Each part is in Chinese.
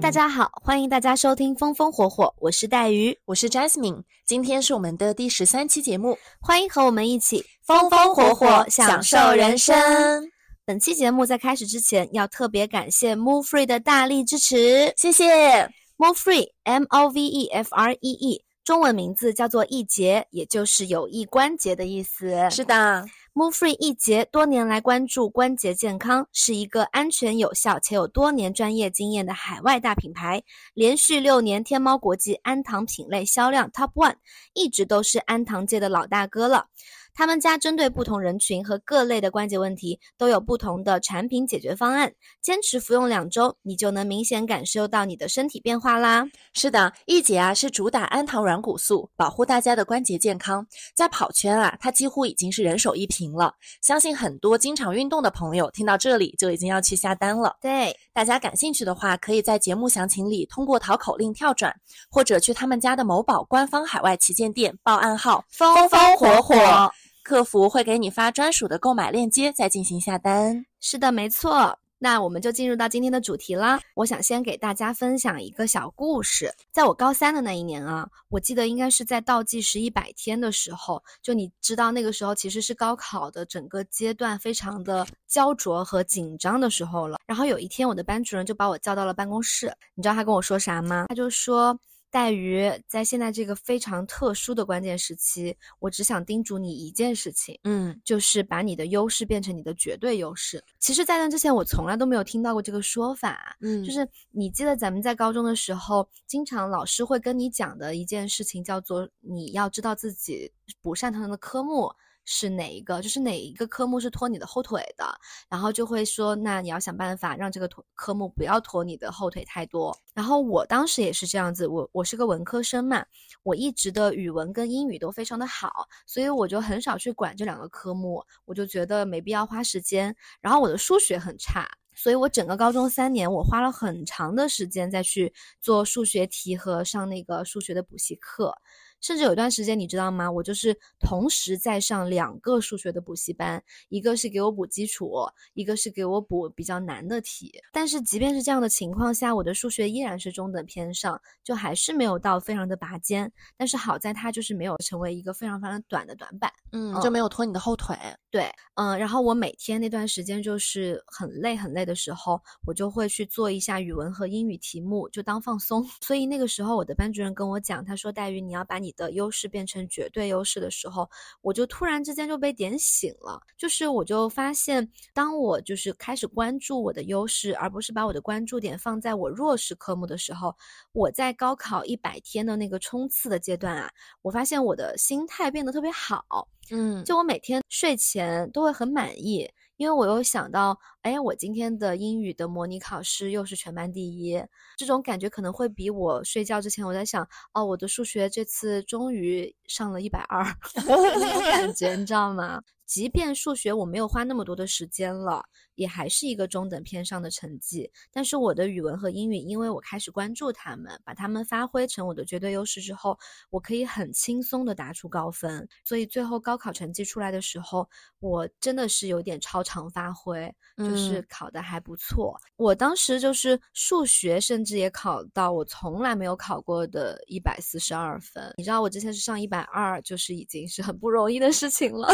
大家好，欢迎大家收听风风火火，我是黛鱼，我是 Jasmine，今天是我们的第十三期节目，欢迎和我们一起风风火火享受人生。本期节目在开始之前，要特别感谢 Move Free 的大力支持，谢谢 Move Free，M O V E F R E E，中文名字叫做一节，也就是有益关节的意思。是的。Move Free 一节多年来关注关节健康，是一个安全有效且有多年专业经验的海外大品牌，连续六年天猫国际安糖品类销量 Top One，一直都是安糖界的老大哥了。他们家针对不同人群和各类的关节问题，都有不同的产品解决方案。坚持服用两周，你就能明显感受到你的身体变化啦。是的，易姐啊是主打氨糖软骨素，保护大家的关节健康。在跑圈啊，它几乎已经是人手一瓶了。相信很多经常运动的朋友听到这里就已经要去下单了。对，大家感兴趣的话，可以在节目详情里通过淘口令跳转，或者去他们家的某宝官方海外旗舰店报暗号“风风火火”。客服会给你发专属的购买链接，再进行下单。是的，没错。那我们就进入到今天的主题啦。我想先给大家分享一个小故事。在我高三的那一年啊，我记得应该是在倒计时一百天的时候，就你知道那个时候其实是高考的整个阶段非常的焦灼和紧张的时候了。然后有一天，我的班主任就把我叫到了办公室，你知道他跟我说啥吗？他就说。黛鱼在现在这个非常特殊的关键时期，我只想叮嘱你一件事情，嗯，就是把你的优势变成你的绝对优势。其实，在那之前，我从来都没有听到过这个说法，嗯，就是你记得咱们在高中的时候，经常老师会跟你讲的一件事情，叫做你要知道自己不擅长的科目。是哪一个？就是哪一个科目是拖你的后腿的，然后就会说，那你要想办法让这个科目不要拖你的后腿太多。然后我当时也是这样子，我我是个文科生嘛，我一直的语文跟英语都非常的好，所以我就很少去管这两个科目，我就觉得没必要花时间。然后我的数学很差，所以我整个高中三年，我花了很长的时间再去做数学题和上那个数学的补习课。甚至有段时间，你知道吗？我就是同时在上两个数学的补习班，一个是给我补基础，一个是给我补比较难的题。但是即便是这样的情况下，我的数学依然是中等偏上，就还是没有到非常的拔尖。但是好在它就是没有成为一个非常非常短的短板，嗯，就没有拖你的后腿。对，嗯，然后我每天那段时间就是很累很累的时候，我就会去做一下语文和英语题目，就当放松。所以那个时候，我的班主任跟我讲，他说：“黛玉，你要把你的优势变成绝对优势的时候，我就突然之间就被点醒了。就是我就发现，当我就是开始关注我的优势，而不是把我的关注点放在我弱势科目的时候，我在高考一百天的那个冲刺的阶段啊，我发现我的心态变得特别好。”嗯，就我每天睡前都会很满意，因为我又想到，哎，我今天的英语的模拟考试又是全班第一，这种感觉可能会比我睡觉之前我在想，哦，我的数学这次终于上了一百二，那种感觉，你知道吗？即便数学我没有花那么多的时间了，也还是一个中等偏上的成绩。但是我的语文和英语，因为我开始关注他们，把他们发挥成我的绝对优势之后，我可以很轻松的打出高分。所以最后高考成绩出来的时候，我真的是有点超常发挥，就是考的还不错。我当时就是数学，甚至也考到我从来没有考过的一百四十二分。你知道我之前是上一百二，就是已经是很不容易的事情了。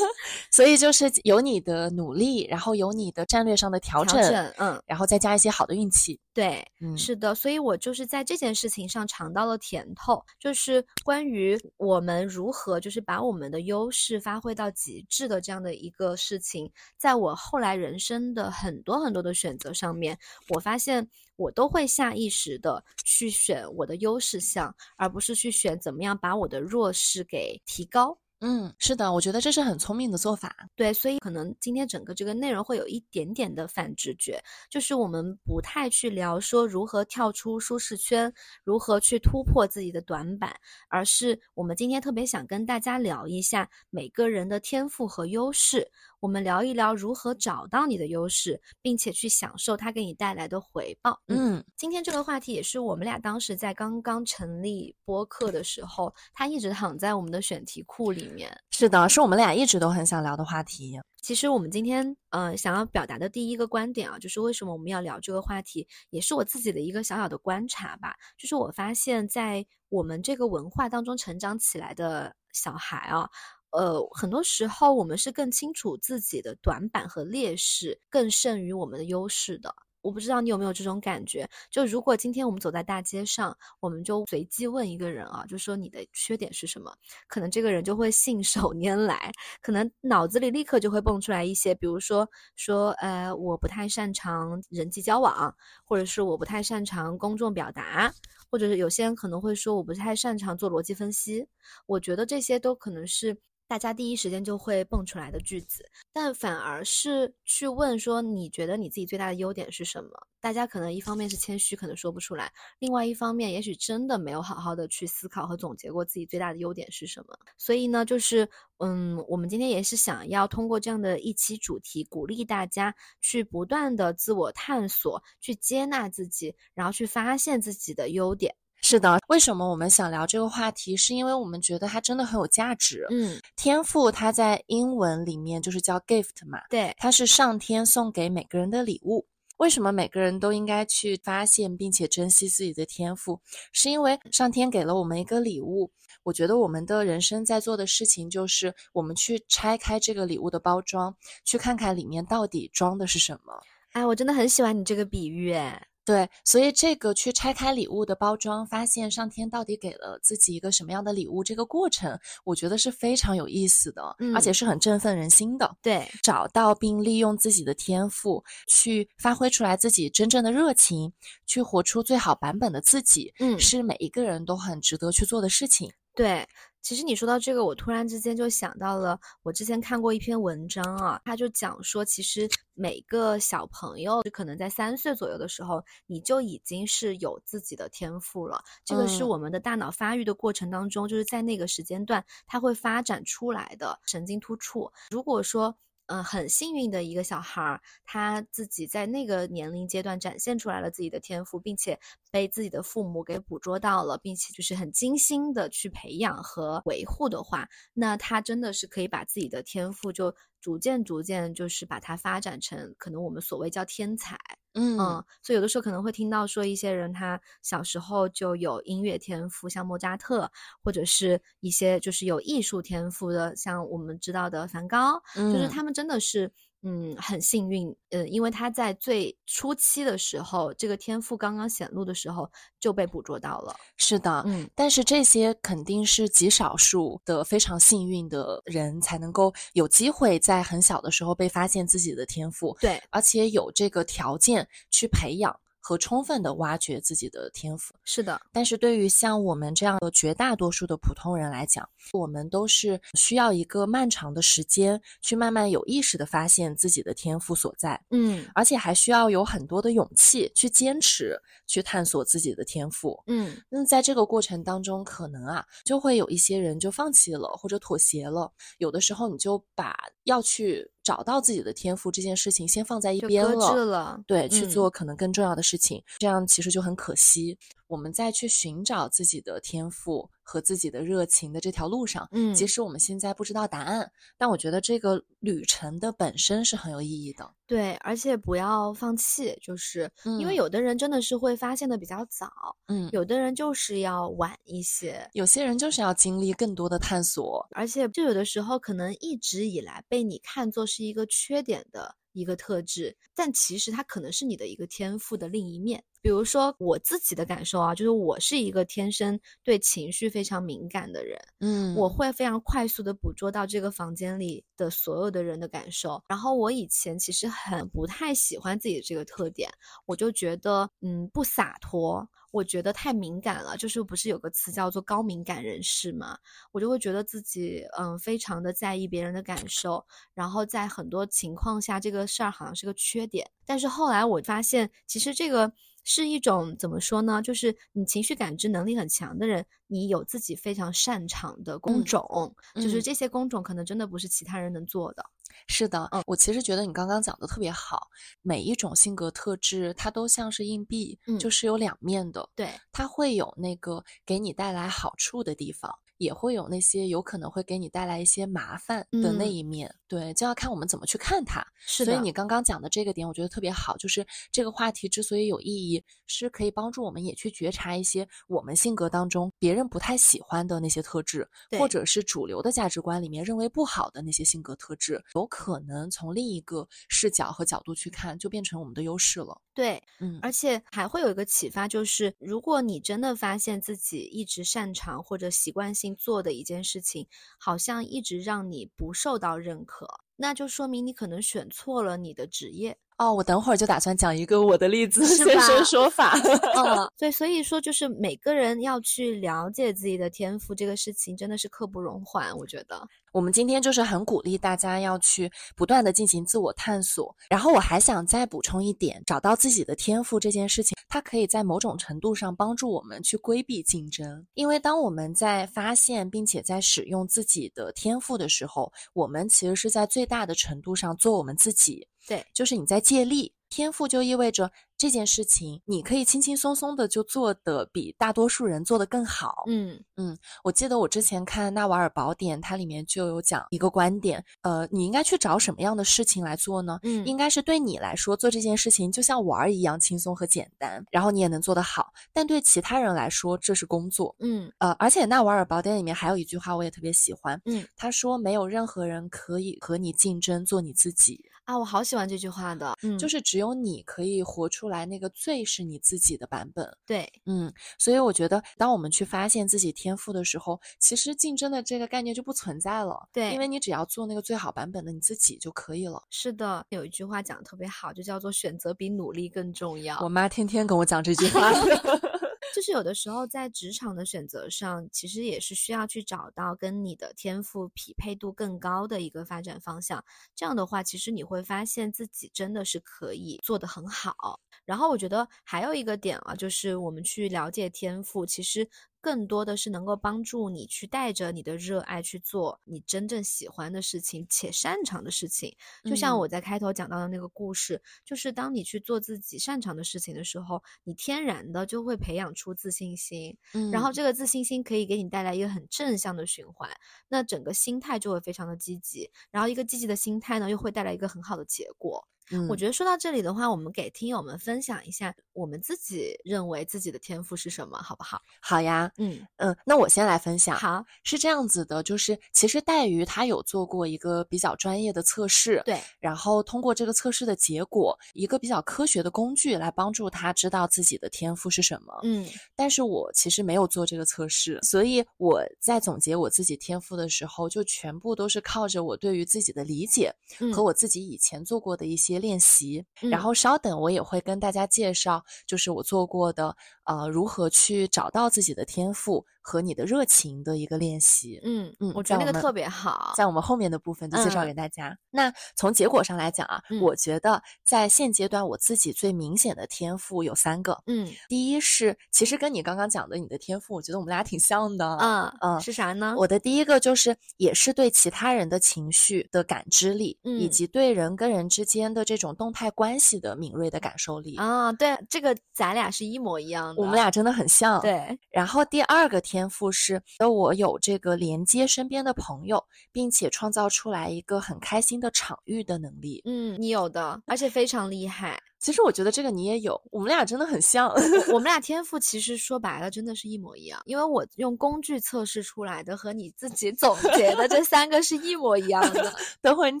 所以就是有你的努力，然后有你的战略上的调整，嗯，然后再加一些好的运气。对，嗯，是的，所以我就是在这件事情上尝到了甜头，就是关于我们如何就是把我们的优势发挥到极致的这样的一个事情，在我后来人生的很多很多的选择上面，我发现我都会下意识的去选我的优势项，而不是去选怎么样把我的弱势给提高。嗯，是的，我觉得这是很聪明的做法。对，所以可能今天整个这个内容会有一点点的反直觉，就是我们不太去聊说如何跳出舒适圈，如何去突破自己的短板，而是我们今天特别想跟大家聊一下每个人的天赋和优势。我们聊一聊如何找到你的优势，并且去享受它给你带来的回报。嗯，今天这个话题也是我们俩当时在刚刚成立播客的时候，它一直躺在我们的选题库里面。是的，是我们俩一直都很想聊的话题。其实我们今天呃想要表达的第一个观点啊，就是为什么我们要聊这个话题，也是我自己的一个小小的观察吧。就是我发现，在我们这个文化当中成长起来的小孩啊，呃，很多时候我们是更清楚自己的短板和劣势，更胜于我们的优势的。我不知道你有没有这种感觉？就如果今天我们走在大街上，我们就随机问一个人啊，就说你的缺点是什么？可能这个人就会信手拈来，可能脑子里立刻就会蹦出来一些，比如说说呃，我不太擅长人际交往，或者是我不太擅长公众表达，或者是有些人可能会说我不太擅长做逻辑分析。我觉得这些都可能是。大家第一时间就会蹦出来的句子，但反而是去问说你觉得你自己最大的优点是什么？大家可能一方面是谦虚，可能说不出来；另外一方面，也许真的没有好好的去思考和总结过自己最大的优点是什么。所以呢，就是嗯，我们今天也是想要通过这样的一期主题，鼓励大家去不断的自我探索，去接纳自己，然后去发现自己的优点。是的，为什么我们想聊这个话题？是因为我们觉得它真的很有价值。嗯，天赋它在英文里面就是叫 gift 嘛，对，它是上天送给每个人的礼物。为什么每个人都应该去发现并且珍惜自己的天赋？是因为上天给了我们一个礼物。我觉得我们的人生在做的事情就是我们去拆开这个礼物的包装，去看看里面到底装的是什么。哎，我真的很喜欢你这个比喻，哎。对，所以这个去拆开礼物的包装，发现上天到底给了自己一个什么样的礼物，这个过程我觉得是非常有意思的，嗯，而且是很振奋人心的。对，找到并利用自己的天赋，去发挥出来自己真正的热情，去活出最好版本的自己，嗯，是每一个人都很值得去做的事情。对。其实你说到这个，我突然之间就想到了，我之前看过一篇文章啊，他就讲说，其实每个小朋友就可能在三岁左右的时候，你就已经是有自己的天赋了。这个是我们的大脑发育的过程当中，就是在那个时间段，它会发展出来的神经突触。如果说，嗯，很幸运的一个小孩儿，他自己在那个年龄阶段展现出来了自己的天赋，并且被自己的父母给捕捉到了，并且就是很精心的去培养和维护的话，那他真的是可以把自己的天赋就逐渐逐渐就是把它发展成可能我们所谓叫天才。嗯，所以有的时候可能会听到说一些人他小时候就有音乐天赋，像莫扎特，或者是一些就是有艺术天赋的，像我们知道的梵高，就是他们真的是。嗯，很幸运，呃，因为他在最初期的时候，这个天赋刚刚显露的时候就被捕捉到了。是的，嗯，但是这些肯定是极少数的非常幸运的人才能够有机会在很小的时候被发现自己的天赋，对，而且有这个条件去培养。和充分的挖掘自己的天赋，是的。但是对于像我们这样的绝大多数的普通人来讲，我们都是需要一个漫长的时间去慢慢有意识的发现自己的天赋所在，嗯，而且还需要有很多的勇气去坚持去探索自己的天赋，嗯。那在这个过程当中，可能啊，就会有一些人就放弃了或者妥协了。有的时候，你就把要去。找到自己的天赋这件事情先放在一边了，对，去做可能更重要的事情，这样其实就很可惜。我们再去寻找自己的天赋和自己的热情的这条路上，嗯，即使我们现在不知道答案，但我觉得这个旅程的本身是很有意义的。对，而且不要放弃，就是因为有的人真的是会发现的比较早，嗯，有的人就是要晚一些，有些人就是要经历更多的探索，而且就有的时候可能一直以来被你看作是一个缺点的一个特质，但其实它可能是你的一个天赋的另一面。比如说我自己的感受啊，就是我是一个天生对情绪非常敏感的人，嗯，我会非常快速的捕捉到这个房间里的所有的人的感受。然后我以前其实很不太喜欢自己的这个特点，我就觉得嗯不洒脱，我觉得太敏感了。就是不是有个词叫做高敏感人士嘛？我就会觉得自己嗯非常的在意别人的感受，然后在很多情况下这个事儿好像是个缺点。但是后来我发现，其实这个。是一种怎么说呢？就是你情绪感知能力很强的人，你有自己非常擅长的工嗯种，就是嗯这些工种可能真的不是其他人能做的。是的，嗯，我其实觉得你刚刚讲的特别好，每一种性格特质它都像是硬币，嗯就是有两面的，对，它会有那个给你带来好处的地方，也会有那些有可能会给你带来一些麻烦的那嗯一面，对，就要看我们怎么去看它。是的，所以你刚刚讲的这个点，我觉得特别好，就是这个话题之所以有意义，是可以帮助我们也去觉察一些我们性格当中别人不太喜欢的那些特质，或者是主流的价值观里面认为不好的那些性格特质，有可能从另一个视角和角度去看，就变成我们的优势了。对，嗯而且还会有一个启发，就是如果你真的发现自己一直擅长或者习惯性做的一件事情，好像一直让你不受到认可，那就说明你可能选错了你的职业。哦，我等会儿就打算讲一个我的例子，现身说法。嗯，对，所以说就是每个人要去了解自己的天赋，这个事情真的是刻不容缓，我觉得。我们今天就是很鼓励大家要去不断的进行自我探索。然后我还想再补充一点，找到自己的天赋这件事情，它可以在某种程度上帮助我们去规避竞争。因为当我们在发现并且在使用自己的天赋的时候，我们其实是在最大的程度上做我们自己。对，就是你在借力。天赋就意味着这件事情，你可以轻轻松松的就做的比大多数人做的更好。嗯嗯我记得我之前看《纳瓦尔宝典》，它里面就有讲一个观点，呃，你应该去找什么样的事情来做呢？嗯，应该是对你来说做这件事情就像玩儿一样轻松和简单，然后你也能做得好。但对其他人来说，这是工作。嗯呃，而且《纳瓦尔宝典》里面还有一句话我也特别喜欢，嗯，他说没有任何人可以和你竞争做你自己，啊，我好喜欢这句话的。嗯，就是是只有你可以活出来那个最是你自己的版本。对，嗯，所以我觉得，当我们去发现自己天赋的时候，其实竞争的这个概念就不存在了。对因为你只要做那个最好版本的你自己就可以了。是的，有一句话讲的特别好，就叫做选择比努力更重要。我妈天天跟我讲这句话。就是有的时候在职场的选择上，其实也是需要去找到跟你的天赋匹配度更高的一个发展方向。这样的话，其实你会发现自己真的是可以做得很好。然后我觉得还有一个点啊，就是我们去了解天赋，其实更多的是能够帮助你去带着你的热爱去做你真正喜欢的事情且擅长的事情。就像嗯我在开头讲到的那个故事，就是当你去做自己擅长的事情的时候，你天然的就会培养出自信心，嗯然后这个自信心可以给你带来一个很正向的循环，那整个心态就会非常的积极，然后一个积极的心态呢，又会带来一个很好的结果。我嗯。觉得说到这里的话，我们给听友们分享一下我们自己认为自己的天赋是什么，好不好？好呀，嗯，嗯，那我先来分享。好，是这样子的，就是其实黛鱼她有做过一个比较专业的测试，对，然后通过这个测试的结果，一个比较科学的工具来帮助她知道自己的天赋是什么。嗯。但是我其实没有做这个测试，所以我在总结我自己天赋的时候，就全部都是靠着我对于自己的理解嗯，和我自己以前做过的一些练习。然嗯后稍等，我也会跟大家介绍，就是我做过的呃如何去找到自己的天赋和你的热情的一个练习。嗯嗯我觉得那个特别好。在我们后面的部分就介绍嗯给大家。那从结果上来讲啊，嗯我觉得在现阶段我自己最明显的天赋有三个。嗯第一是，其实跟你刚刚讲的你的天赋，我觉得我们俩挺像的。嗯嗯是啥呢？我的第一个就是，也是对其他人的情绪的感知力，以嗯及对人跟人之间的这种动态关系的敏锐的感受力。啊，对，这个咱俩是一模一样的。我们俩真的很像。。对，然后第二个天天赋是，我有这个连接身边的朋友，并且创造出来一个很开心的场域的能力。嗯，你有的，而且非常厉害。其实我觉得这个你也有，我们俩真的很像。我们俩天赋其实说白了真的是一模一样，因为我用工具测试出来的和你自己总结的这三个是一模一样的。等会儿你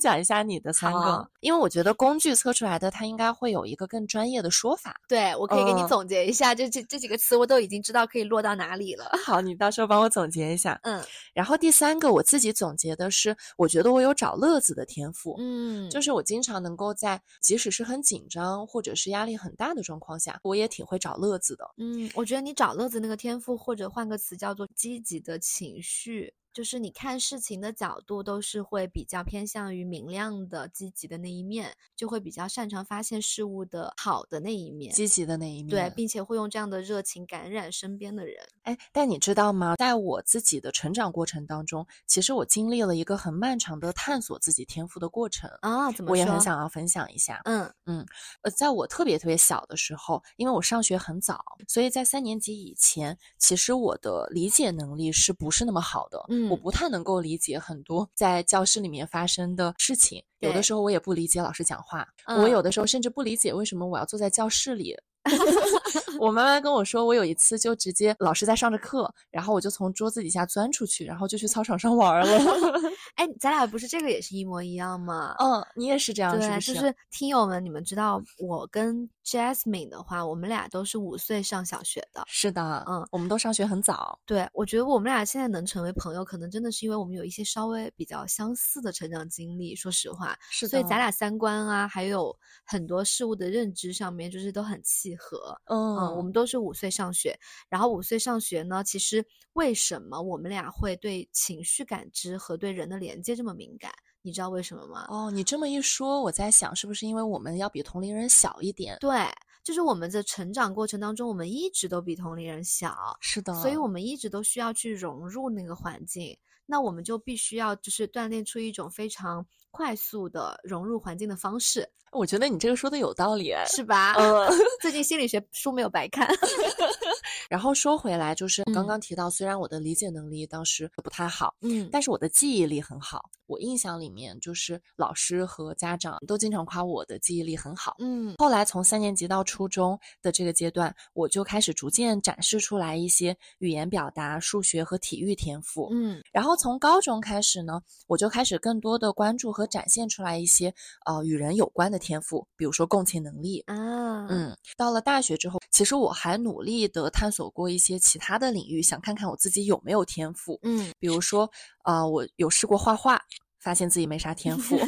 讲一下你的三个好，因为我觉得工具测出来的它应该会有一个更专业的说法。对，我可以给你嗯总结一下，这这这几个词我都已经知道可以落到哪里了。好，你到时候帮我总结一下。嗯然后第三个我自己总结的是，我觉得我有找乐子的天赋。嗯，就是我经常能够在即使是很紧张或者是压力很大的状况下，我也挺会找乐子的。嗯，我觉得你找乐子那个天赋，或者换个词叫做积极的情绪，就是你看事情的角度都是会比较偏向于明亮的、积极的那一面，就会比较擅长发现事物的好的那一面，积极的那一面。对，并且会用这样的热情感染身边的人。哎，但你知道吗？在我自己的成长过程当中，其实我经历了一个很漫长的探索自己天赋的过程啊。怎么？我也很想要分享一下。嗯嗯，呃，在我特别特别小的时候，因为我上学很早，所以在三年级以前，其实我的理解能力是不是那么好的？嗯，我不太能够理解很多在教室里面发生的事情。有的时候我也不理解老师讲话，我有的时候甚至不理解为什么我要坐在教室里。我妈妈跟我说，我有一次就直接老师在上着课，然后我就从桌子底下钻出去，然后就去操场上玩了。哎，咱俩不是这个也是一模一样吗？嗯，你也是这样，是不是？就是听友们，你们知道我跟 Jasmine 的话，我们俩都是五岁上小学的。是的，嗯，我们都上学很早。对，我觉得我们俩现在能成为朋友，可能真的是因为我们有一些稍微比较相似的成长经历。说实话，是的。所以咱俩三观啊，还有很多事物的认知上面，就是都很契合。嗯，我们都是五岁上学，然后五岁上学呢，其实为什么我们俩会对情绪感知和对人的连接这么敏感？你知道为什么吗？哦，你这么一说，我在想，是不是因为我们要比同龄人小一点？对，就是我们的成长过程当中，我们一直都比同龄人小，是的，所以我们一直都需要去融入那个环境，那我们就必须要就是锻炼出一种非常快速的融入环境的方式。我觉得你这个说的有道理，是吧？嗯，最近心理学书没有白看。然后说回来，就是刚刚提到，虽然我的理解能力当时不太好，嗯，但是我的记忆力很好。我印象里面，就是老师和家长都经常夸我的记忆力很好，嗯。后来从三年级到初中的这个阶段，我就开始逐渐展示出来一些语言表达、数学和体育天赋，嗯。然后从高中开始呢，我就开始更多的关注和展现出来一些呃与人有关的天赋，比如说共情能力啊，嗯。到了大学之后，其实我还努力的探索过一些其他的领域，想看看我自己有没有天赋，嗯。比如说，呃，我有试过画画。发现自己没啥天赋，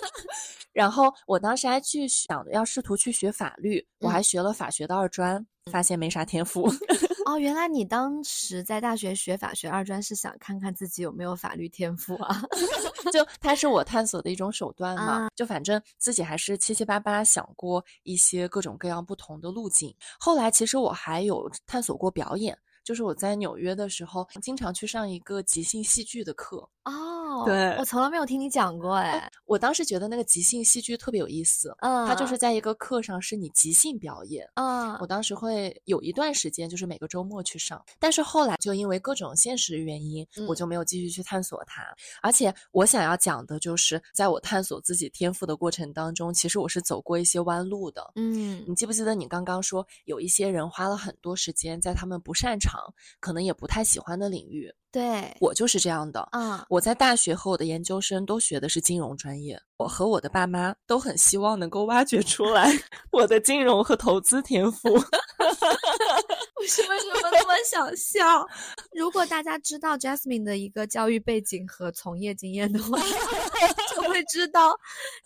然后我当时还去想着要试图去学法律，我还学了法学的二专，发现没啥天赋。哦，原来你当时在大学学法学二专是想看看自己有没有法律天赋啊？就它是我探索的一种手段嘛。就反正自己还是七七八八想过一些各种各样不同的路径。后来其实我还有探索过表演。就是我在纽约的时候，经常去上一个即兴戏剧的课哦。对，我从来没有听你讲过哎。我当时觉得那个即兴戏剧特别有意思，嗯，它就是在一个课上是你即兴表演，嗯，我当时会有一段时间就是每个周末去上，但是后来就因为各种现实原因，我就没有继续去探索它。而且我想要讲的就是，在我探索自己天赋的过程当中，其实我是走过一些弯路的。嗯，你记不记得你刚刚说有一些人花了很多时间在他们不擅长。可能也不太喜欢的领域，对我就是这样的。嗯，我在大学和我的研究生都学的是金融专业，我和我的爸妈都很希望能够挖掘出来 我的金融和投资天赋。为什么那么想笑？如果大家知道 Jasmine 的一个教育背景和从业经验的话，就会知道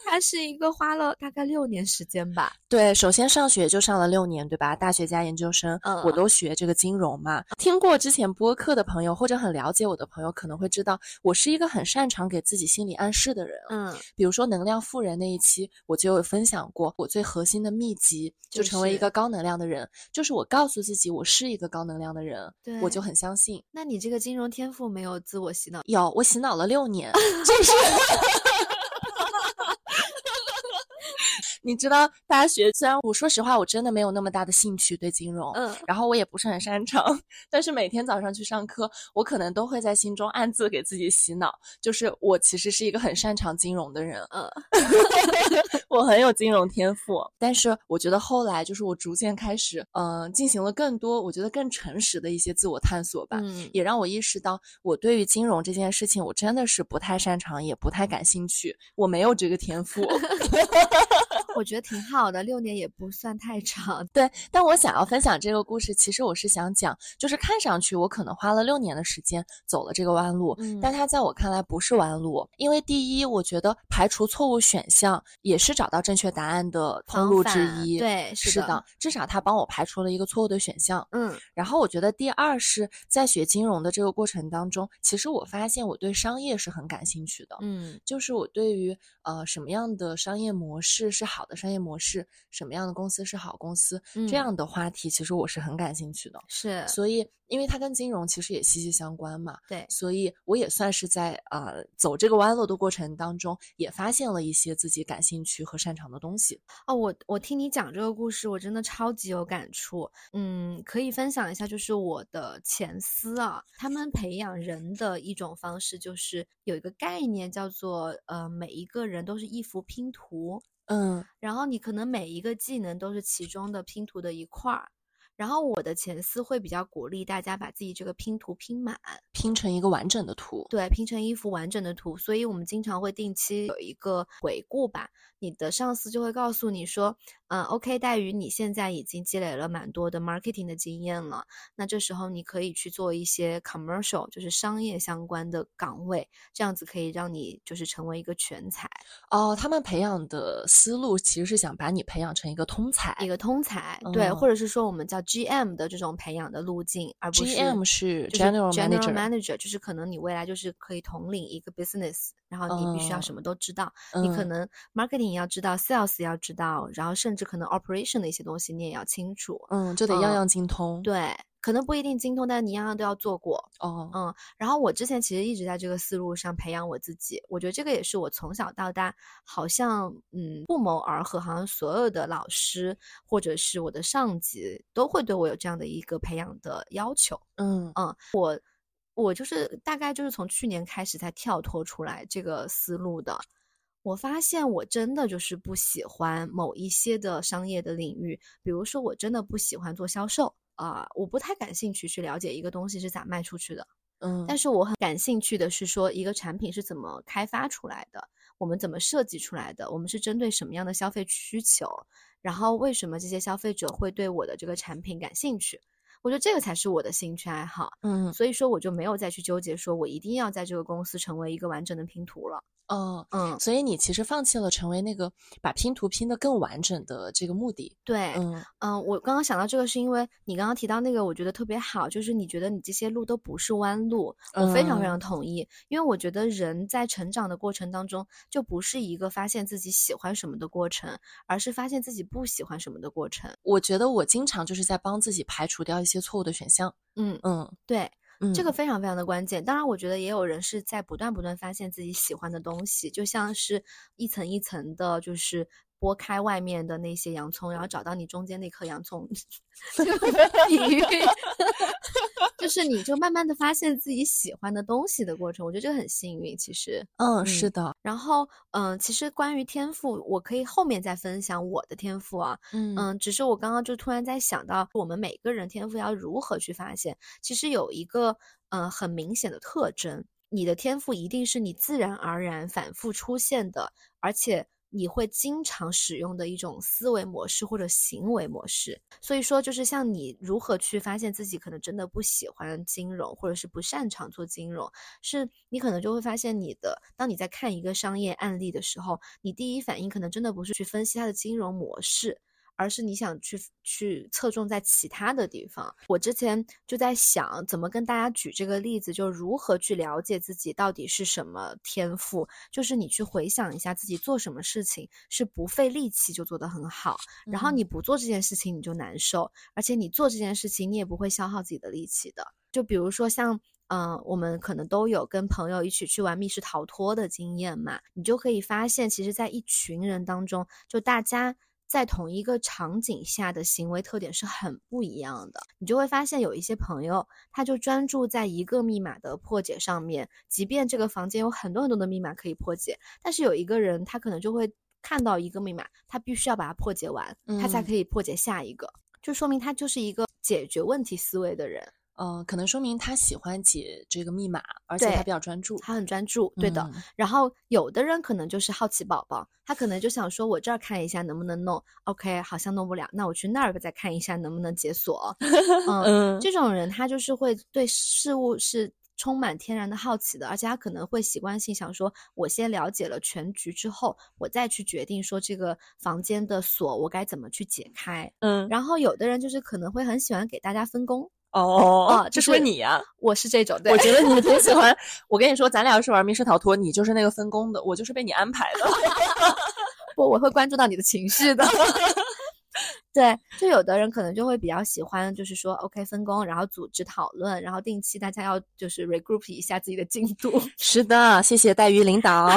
他是一个花了大概六年时间吧。对，首先上学就上了六年，对吧？大学加研究生，嗯，我都学这个金融嘛。听过之前播客的朋友，或者很了解我的朋友，可能会知道我是一个很擅长给自己心理暗示的人。嗯，比如说能量富人那一期，我就有分享过我最核心的秘籍，就成为一个高能量的人，就是我告诉自己我是一个高能量的人，对，我就很相信。那你这个金融天赋没有自我洗脑？有，我洗脑了六年，就是。你知道大学虽然我说实话，我真的没有那么大的兴趣对金融，嗯，然后我也不是很擅长，但是每天早上去上课，我可能都会在心中暗自给自己洗脑，就是我其实是一个很擅长金融的人，嗯，我很有金融天赋，但是我觉得后来就是我逐渐开始，嗯，进行了更多我觉得更诚实的一些自我探索吧，嗯，也让我意识到我对于金融这件事情，我真的是不太擅长，也不太感兴趣，我没有这个天赋。我觉得挺好的，六年也不算太长。对，但我想要分享这个故事，其实我是想讲，就是看上去我可能花了六年的时间走了这个弯路，嗯但它在我看来不是弯路，因为第一，我觉得排除错误选项也是找到正确答案的通路之一。对，的，是的，至少它帮我排除了一个错误的选项。嗯然后我觉得第二是在学金融的这个过程当中，其实我发现我对商业是很感兴趣的。嗯就是我对于呃什么样的商业模式是好的商业模式，什么样的公司是好公司，嗯这样的话题其实我是很感兴趣的。是，所以，因为它跟金融其实也息息相关嘛，对，所以我也算是在呃走这个弯路的过程当中，也发现了一些自己感兴趣和擅长的东西。哦，我我听你讲这个故事，我真的超级有感触。嗯，可以分享一下，就是我的前司啊，他们培养人的一种方式，就是有一个概念叫做呃，每一个人都是一幅拼图，嗯然后你可能每一个技能都是其中的拼图的一块儿。然后我的前司会比较鼓励大家把自己这个拼图拼满，拼成一个完整的图。对，拼成一幅完整的图。所以我们经常会定期有一个回顾吧，你的上司就会告诉你说，嗯，OK，黛鱼，你现在已经积累了蛮多的 marketing 的经验了，那这时候你可以去做一些 commercial，就是商业相关的岗位，这样子可以让你就是成为一个全才，哦，他们培养的思路其实是想把你培养成一个通才。一个通才，对，哦或者是说我们叫 GM 的这种培养的路径，而不是 GM 是 General General Manager 就是可能你未来就是可以统领一个 business，然后你必须要哦什么都知道，你可嗯能 marketing 要知道，sales 要知道，然后甚至可能 operation 的一些东西你也要清楚。嗯，就得样嗯样精通。，对，可能不一定精通，但你样样都要做过。哦，嗯，然后我之前其实一直在这个思路上培养我自己，我觉得这个也是我从小到大好像嗯不谋而合，好像所有的老师或者是我的上级都会对我有这样的一个培养的要求。嗯嗯，我我就是大概就是从去年开始才跳脱出来这个思路的。我发现我真的就是不喜欢某一些的商业的领域，比如说我真的不喜欢做销售啊、我不太感兴趣去了解一个东西是咋卖出去的。嗯，但是我很感兴趣的是说一个产品是怎么开发出来的，我们怎么设计出来的，我们是针对什么样的消费需求，然后为什么这些消费者会对我的这个产品感兴趣。我觉得这个才是我的兴趣爱好，嗯所以说我就没有再去纠结说我一定要在这个公司成为一个完整的拼图了。哦，嗯，所以你其实放弃了成为那个把拼图拼得更完整的这个目的。对，嗯嗯，我刚刚想到这个是因为你刚刚提到那个，我觉得特别好，就是你觉得你这些路都不是弯路，我非常非常嗯同意，因为我觉得人在成长的过程当中，就不是一个发现自己喜欢什么的过程，而是发现自己不喜欢什么的过程。我觉得我经常就是在帮自己排除掉一些错误的选项。嗯，嗯对，嗯，这个非常非常的关键。当然，我觉得也有人是在不断不断发现自己喜欢的东西，就像是一层一层的，就是剥开外面的那些洋葱，然后找到你中间那颗洋葱。就是你就慢慢的发现自己喜欢的东西的过程。我觉得这个很幸运，其实。嗯是的，然后，嗯、其实关于天赋，我可以后面再分享我的天赋啊。嗯嗯，只是我刚刚就突然在想到，我们每个人天赋要如何去发现？其实有一个呃很明显的特征，你的天赋一定是你自然而然反复出现的，而且你会经常使用的一种思维模式或者行为模式。所以说，就是像你如何去发现自己可能真的不喜欢金融，或者是不擅长做金融，是你可能就会发现你的，当你在看一个商业案例的时候，你第一反应可能真的不是去分析它的金融模式，而是你想去去侧重在其他的地方。我之前就在想，怎么跟大家举这个例子，就如何去了解自己到底是什么天赋，就是你去回想一下自己做什么事情是不费力气就做得很好，然后嗯你不做这件事情你就难受，而且你做这件事情你也不会消耗自己的力气的。就比如说像。嗯，我们可能都有跟朋友一起去玩密室逃脱的经验嘛，你就可以发现，其实，在一群人当中，就大家在同一个场景下的行为特点是很不一样的。你就会发现，有一些朋友，他就专注在一个密码的破解上面，即便这个房间有很多很多的密码可以破解，但是有一个人，他可能就会看到一个密码，他必须要把它破解完，他才嗯可以破解下一个，就说明他就是一个解决问题思维的人。嗯，可能说明他喜欢解这个密码，而且他比较专注。他很专注，对的。嗯然后有的人可能就是好奇宝宝，他可能就想说，我这儿看一下能不能弄，OK，好像弄不了，那我去那儿再看一下能不能解锁。嗯，嗯，这种人他就是会对事物是充满天然的好奇的，而且他可能会习惯性想说，我先了解了全局之后，我再去决定说这个房间的锁我该怎么去解开。嗯，然后有的人就是可能会很喜欢给大家分工，哦，啊这就是是你呀、我是这种，对我觉得你挺喜欢。我跟你说，咱俩要是玩密室逃脱，你就是那个分工的，我就是被你安排的。不，我会关注到你的情绪的。对，就有的人可能就会比较喜欢，就是说 OK 分工，然后组织讨论，然后定期大家要就是 regroup 一下自己的进度。是的，谢谢带鱼领导。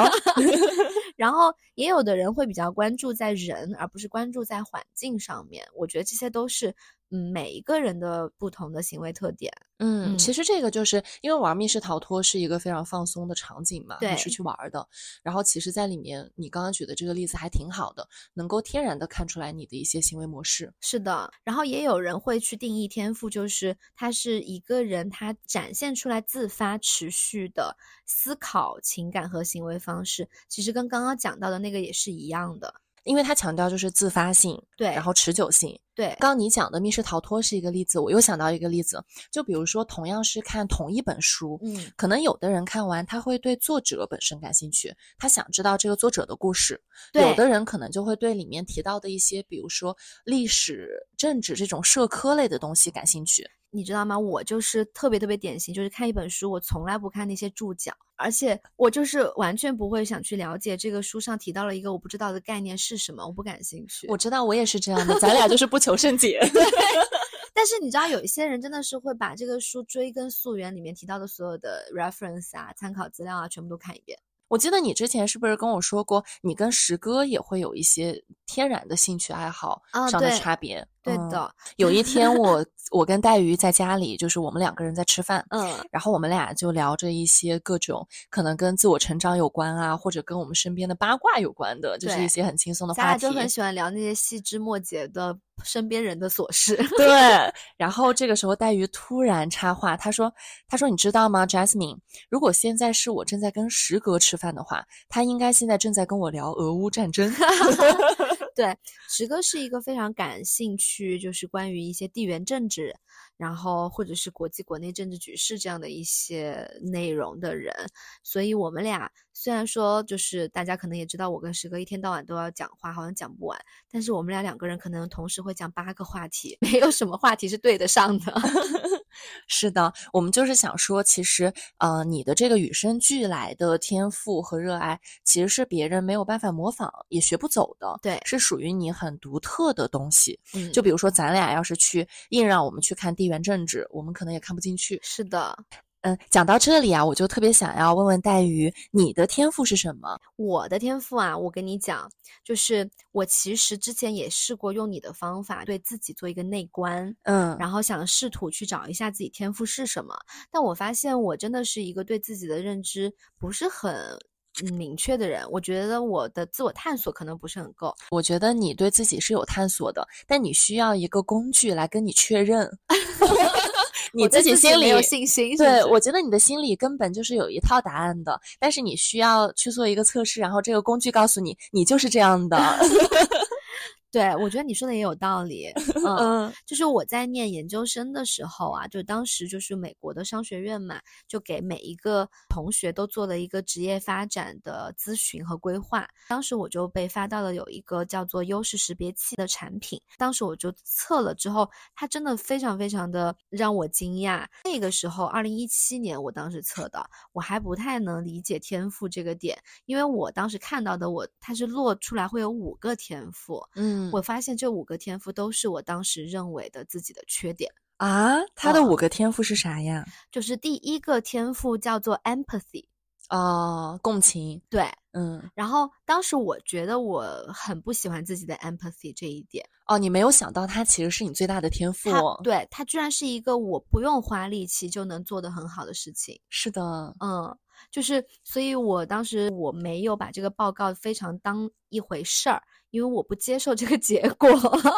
然后也有的人会比较关注在人，而不是关注在环境上面。我觉得这些都是嗯每一个人的不同的行为特点。嗯，嗯其实这个就是因为玩密室逃脱是一个非常放松的场景嘛，对你是去玩的。然后其实，在里面你刚刚举的这个例子还挺好的，能够天然的看出来你的一些行为模式。是的，然后也有人会去定义天赋，就是他是一个人他展现出来自发、持续的思考、情感和行为方式，其实跟刚刚讲到的那个也是一样的。因为它强调就是自发性，对，然后持久性。对，刚刚你讲的密室逃脱是一个例子，我又想到一个例子，就比如说同样是看同一本书，嗯，可能有的人看完他会对作者本身感兴趣，他想知道这个作者的故事；对有的人可能就会对里面提到的一些，比如说历史、政治这种社科类的东西感兴趣。你知道吗？我就是特别特别典型，就是看一本书，我从来不看那些注脚，而且我就是完全不会想去了解这个书上提到了一个我不知道的概念是什么，我不感兴趣。我知道我也是这样的，咱俩就是不求甚解。但是你知道，有一些人真的是会把这个书追根溯源，里面提到的所有的 reference 啊、参考资料啊，全部都看一遍。我记得你之前是不是跟我说过，你跟石哥也会有一些天然的兴趣爱好啊上的差别？嗯对的，有一天 我我跟黛鱼在家里，就是我们两个人在吃饭，嗯，然后我们俩就聊着一些各种可能跟自我成长有关啊，或者跟我们身边的八卦有关的，就是一些很轻松的话题咱俩就。很喜欢聊那些细枝末节的身边人的琐事。对，然后这个时候黛玉突然插话，她说：“她说你知道吗，Jasmine？如果现在是我正在跟石哥吃饭的话，他应该现在正在跟我聊俄乌战争。对，石哥是一个非常感兴趣，就是关于一些地缘政治，然后或者是国际国内政治局势这样的一些内容的人，所以我们俩虽然说就是大家可能也知道，我跟石哥一天到晚都要讲话，好像讲不完，但是我们俩两个人可能同时会讲八个话题，没有什么话题是对得上的。是的，我们就是想说，其实呃，你的这个与生俱来的天赋和热爱，其实是别人没有办法模仿，也学不走的。对是属于你很独特的东西。嗯，就比如说，咱俩要是去硬让我们去看地缘政治，我们可能也看不进去。是的，嗯，讲到这里啊，我就特别想要问问黛鱼，你的天赋是什么？我的天赋啊，我跟你讲，就是我其实之前也试过用你的方法对自己做一个内观，嗯，然后想试图去找一下自己天赋是什么，但我发现我真的是一个对自己的认知不是很嗯明确的人，我觉得我的自我探索可能不是很够。我觉得你对自己是有探索的，但你需要一个工具来跟你确认。你自己心里没有信心对，我觉得你的心里根本就是有一套答案的，但是你需要去做一个测试，然后这个工具告诉你，你就是这样的。对，我觉得你说的也有道理。嗯，嗯就是我在念研究生的时候啊，就当时就是美国的商学院嘛，就给每一个同学都做了一个职业发展的咨询和规划。当时我就被发到了有一个叫做优势识别器的产品，当时我就测了之后，它真的非常非常的让我惊讶。那个时候，二零一七年我当时测的，我还不太能理解天赋这个点，因为我当时看到的我它是落出来会有五个天赋，嗯我发现这五个天赋都是我当时认为的自己的缺点。啊，他的嗯五个天赋是啥呀？就是第一个天赋叫做 empathy，哦，共情。对。嗯，然后当时我觉得我很不喜欢自己的 empathy 这一点，哦，你没有想到它其实是你最大的天赋哦。，对它居然是一个我不用花力气就能做得很好的事情。是的。嗯，就是，所以我当时我没有把这个报告非常当一回事儿，因为我不接受这个结果。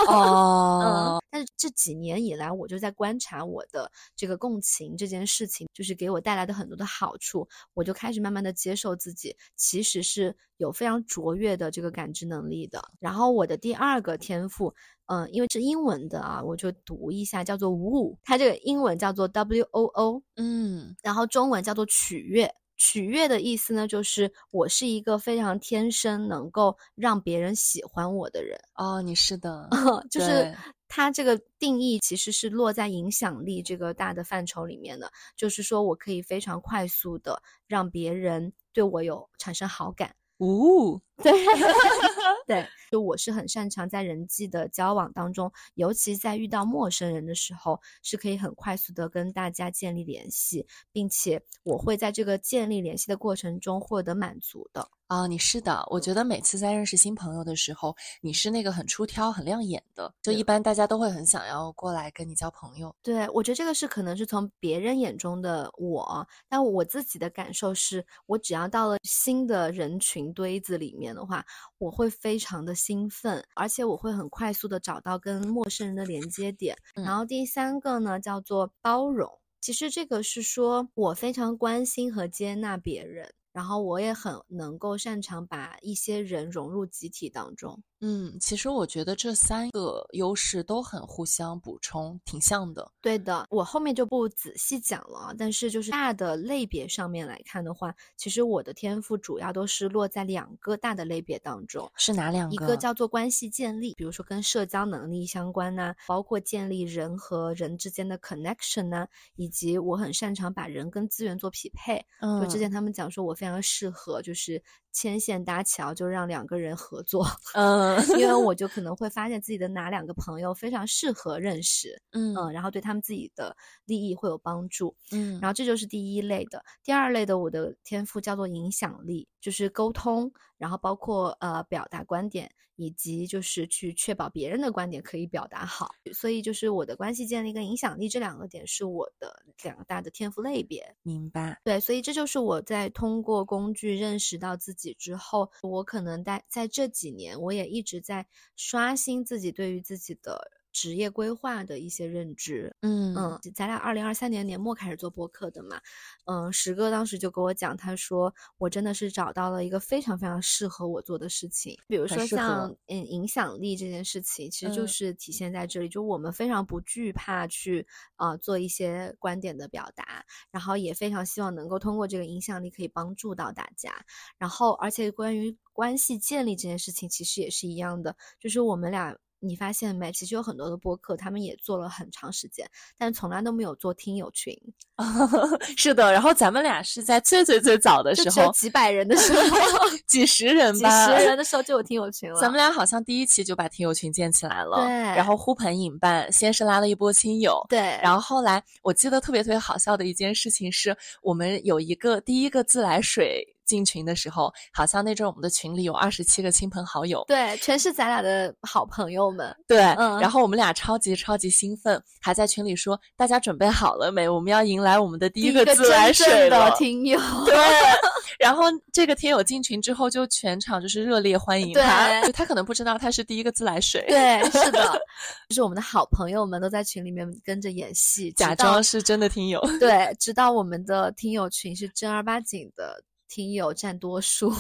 哦，但是这几年以来，我就在观察我的这个共情这件事情，就是给我带来的很多的好处，我就开始慢慢的接受自己其实是有非常卓越的这个感知能力的。然后我的第二个天赋，嗯、因为是英文的啊，我就读一下，叫做 woo，它这个英文叫做 W O O，嗯然后中文叫做取悦。取悦的意思呢，就是我是一个非常天生能够让别人喜欢我的人。哦，你是的，就是对它这个定义其实是落在影响力这个大的范畴里面的，就是说我可以非常快速的让别人对我有产生好感。呜、对 对，就我是很擅长在人际的交往当中，尤其在遇到陌生人的时候，是可以很快速的跟大家建立联系，并且我会在这个建立联系的过程中获得满足的。啊，你是的，我觉得每次在认识新朋友的时候，你是那个很出挑、很亮眼的，就一般大家都会很想要过来跟你交朋友。对，我觉得这个是可能是从别人眼中的我，但我自己的感受是，我只要到了新的人群堆子里面的话，我会非常的兴奋，而且我会很快速的找到跟陌生人的连接点。嗯然后第三个呢，叫做包容。其实这个是说我非常关心和接纳别人，然后我也很能够擅长把一些人融入集体当中。嗯，其实我觉得这三个优势都很互相补充，挺像的。对的，我后面就不仔细讲了啊。但是就是大的类别上面来看的话，其实我的天赋主要都是落在两个大的类别当中。是哪两个？一个叫做关系建立，比如说跟社交能力相关呐、包括建立人和人之间的 connection 呐、以及我很擅长把人跟资源做匹配。嗯，就之前他们讲说我非常适合，就是牵线搭桥，就让两个人合作，嗯因为我。就可能会发现自己的哪两个朋友非常适合认识，嗯嗯，然后对他们自己的利益会有帮助。嗯。然后这就是第一类的，第二类的我的天赋叫做影响力，就是沟通，然后包括呃表达观点，以及就是去确保别人的观点可以表达好。所以就是我的关系建立跟影响力这两个点是我的两个大的天赋类别。明白。对，所以这就是我在通过工具认识到自己之后，我可能在在这几年，我也一直在刷新自己对于自己的职业规划的一些认知。嗯嗯，咱俩二零二三年年末开始做播客的嘛，嗯，石哥当时就跟我讲，他说我真的是找到了一个非常非常适合我做的事情，比如说像嗯影响力这件事情，其实就嗯是体现在这里，就我们非常不惧怕去呃做一些观点的表达，然后也非常希望能够通过这个影响力可以帮助到大家，然后而且关于关系建立这件事情，其实也是一样的，就是我们俩。你发现没？其实有很多的播客，他们也做了很长时间，但从来都没有做听友群，是的。然后咱们俩是在最最最早的时候，几百人的时候，几十人吧几，十人的时候就有听友群了。咱们俩好像第一期就把听友群建起来了，对然后呼朋引伴，先是拉了一波亲友，对，然后后来我记得特别特别好笑的一件事情是，我们有一个第一个自来水进群的时候，好像那阵儿我们的群里有二十七个亲朋好友，对，全是咱俩的好朋友们。对，嗯然后我们俩超级超级兴奋，还在群里说大家准备好了没？我们要迎来我们的第第一个自来水了的。听友，对，然后这个听友进群之后，就全场就是热烈欢迎他，就他可能不知道他是第一个自来水，对，是的，就是我们的好朋友们都在群里面跟着演戏，假装是真的听友。对，直到我们的听友群是正儿八经的听友占多数，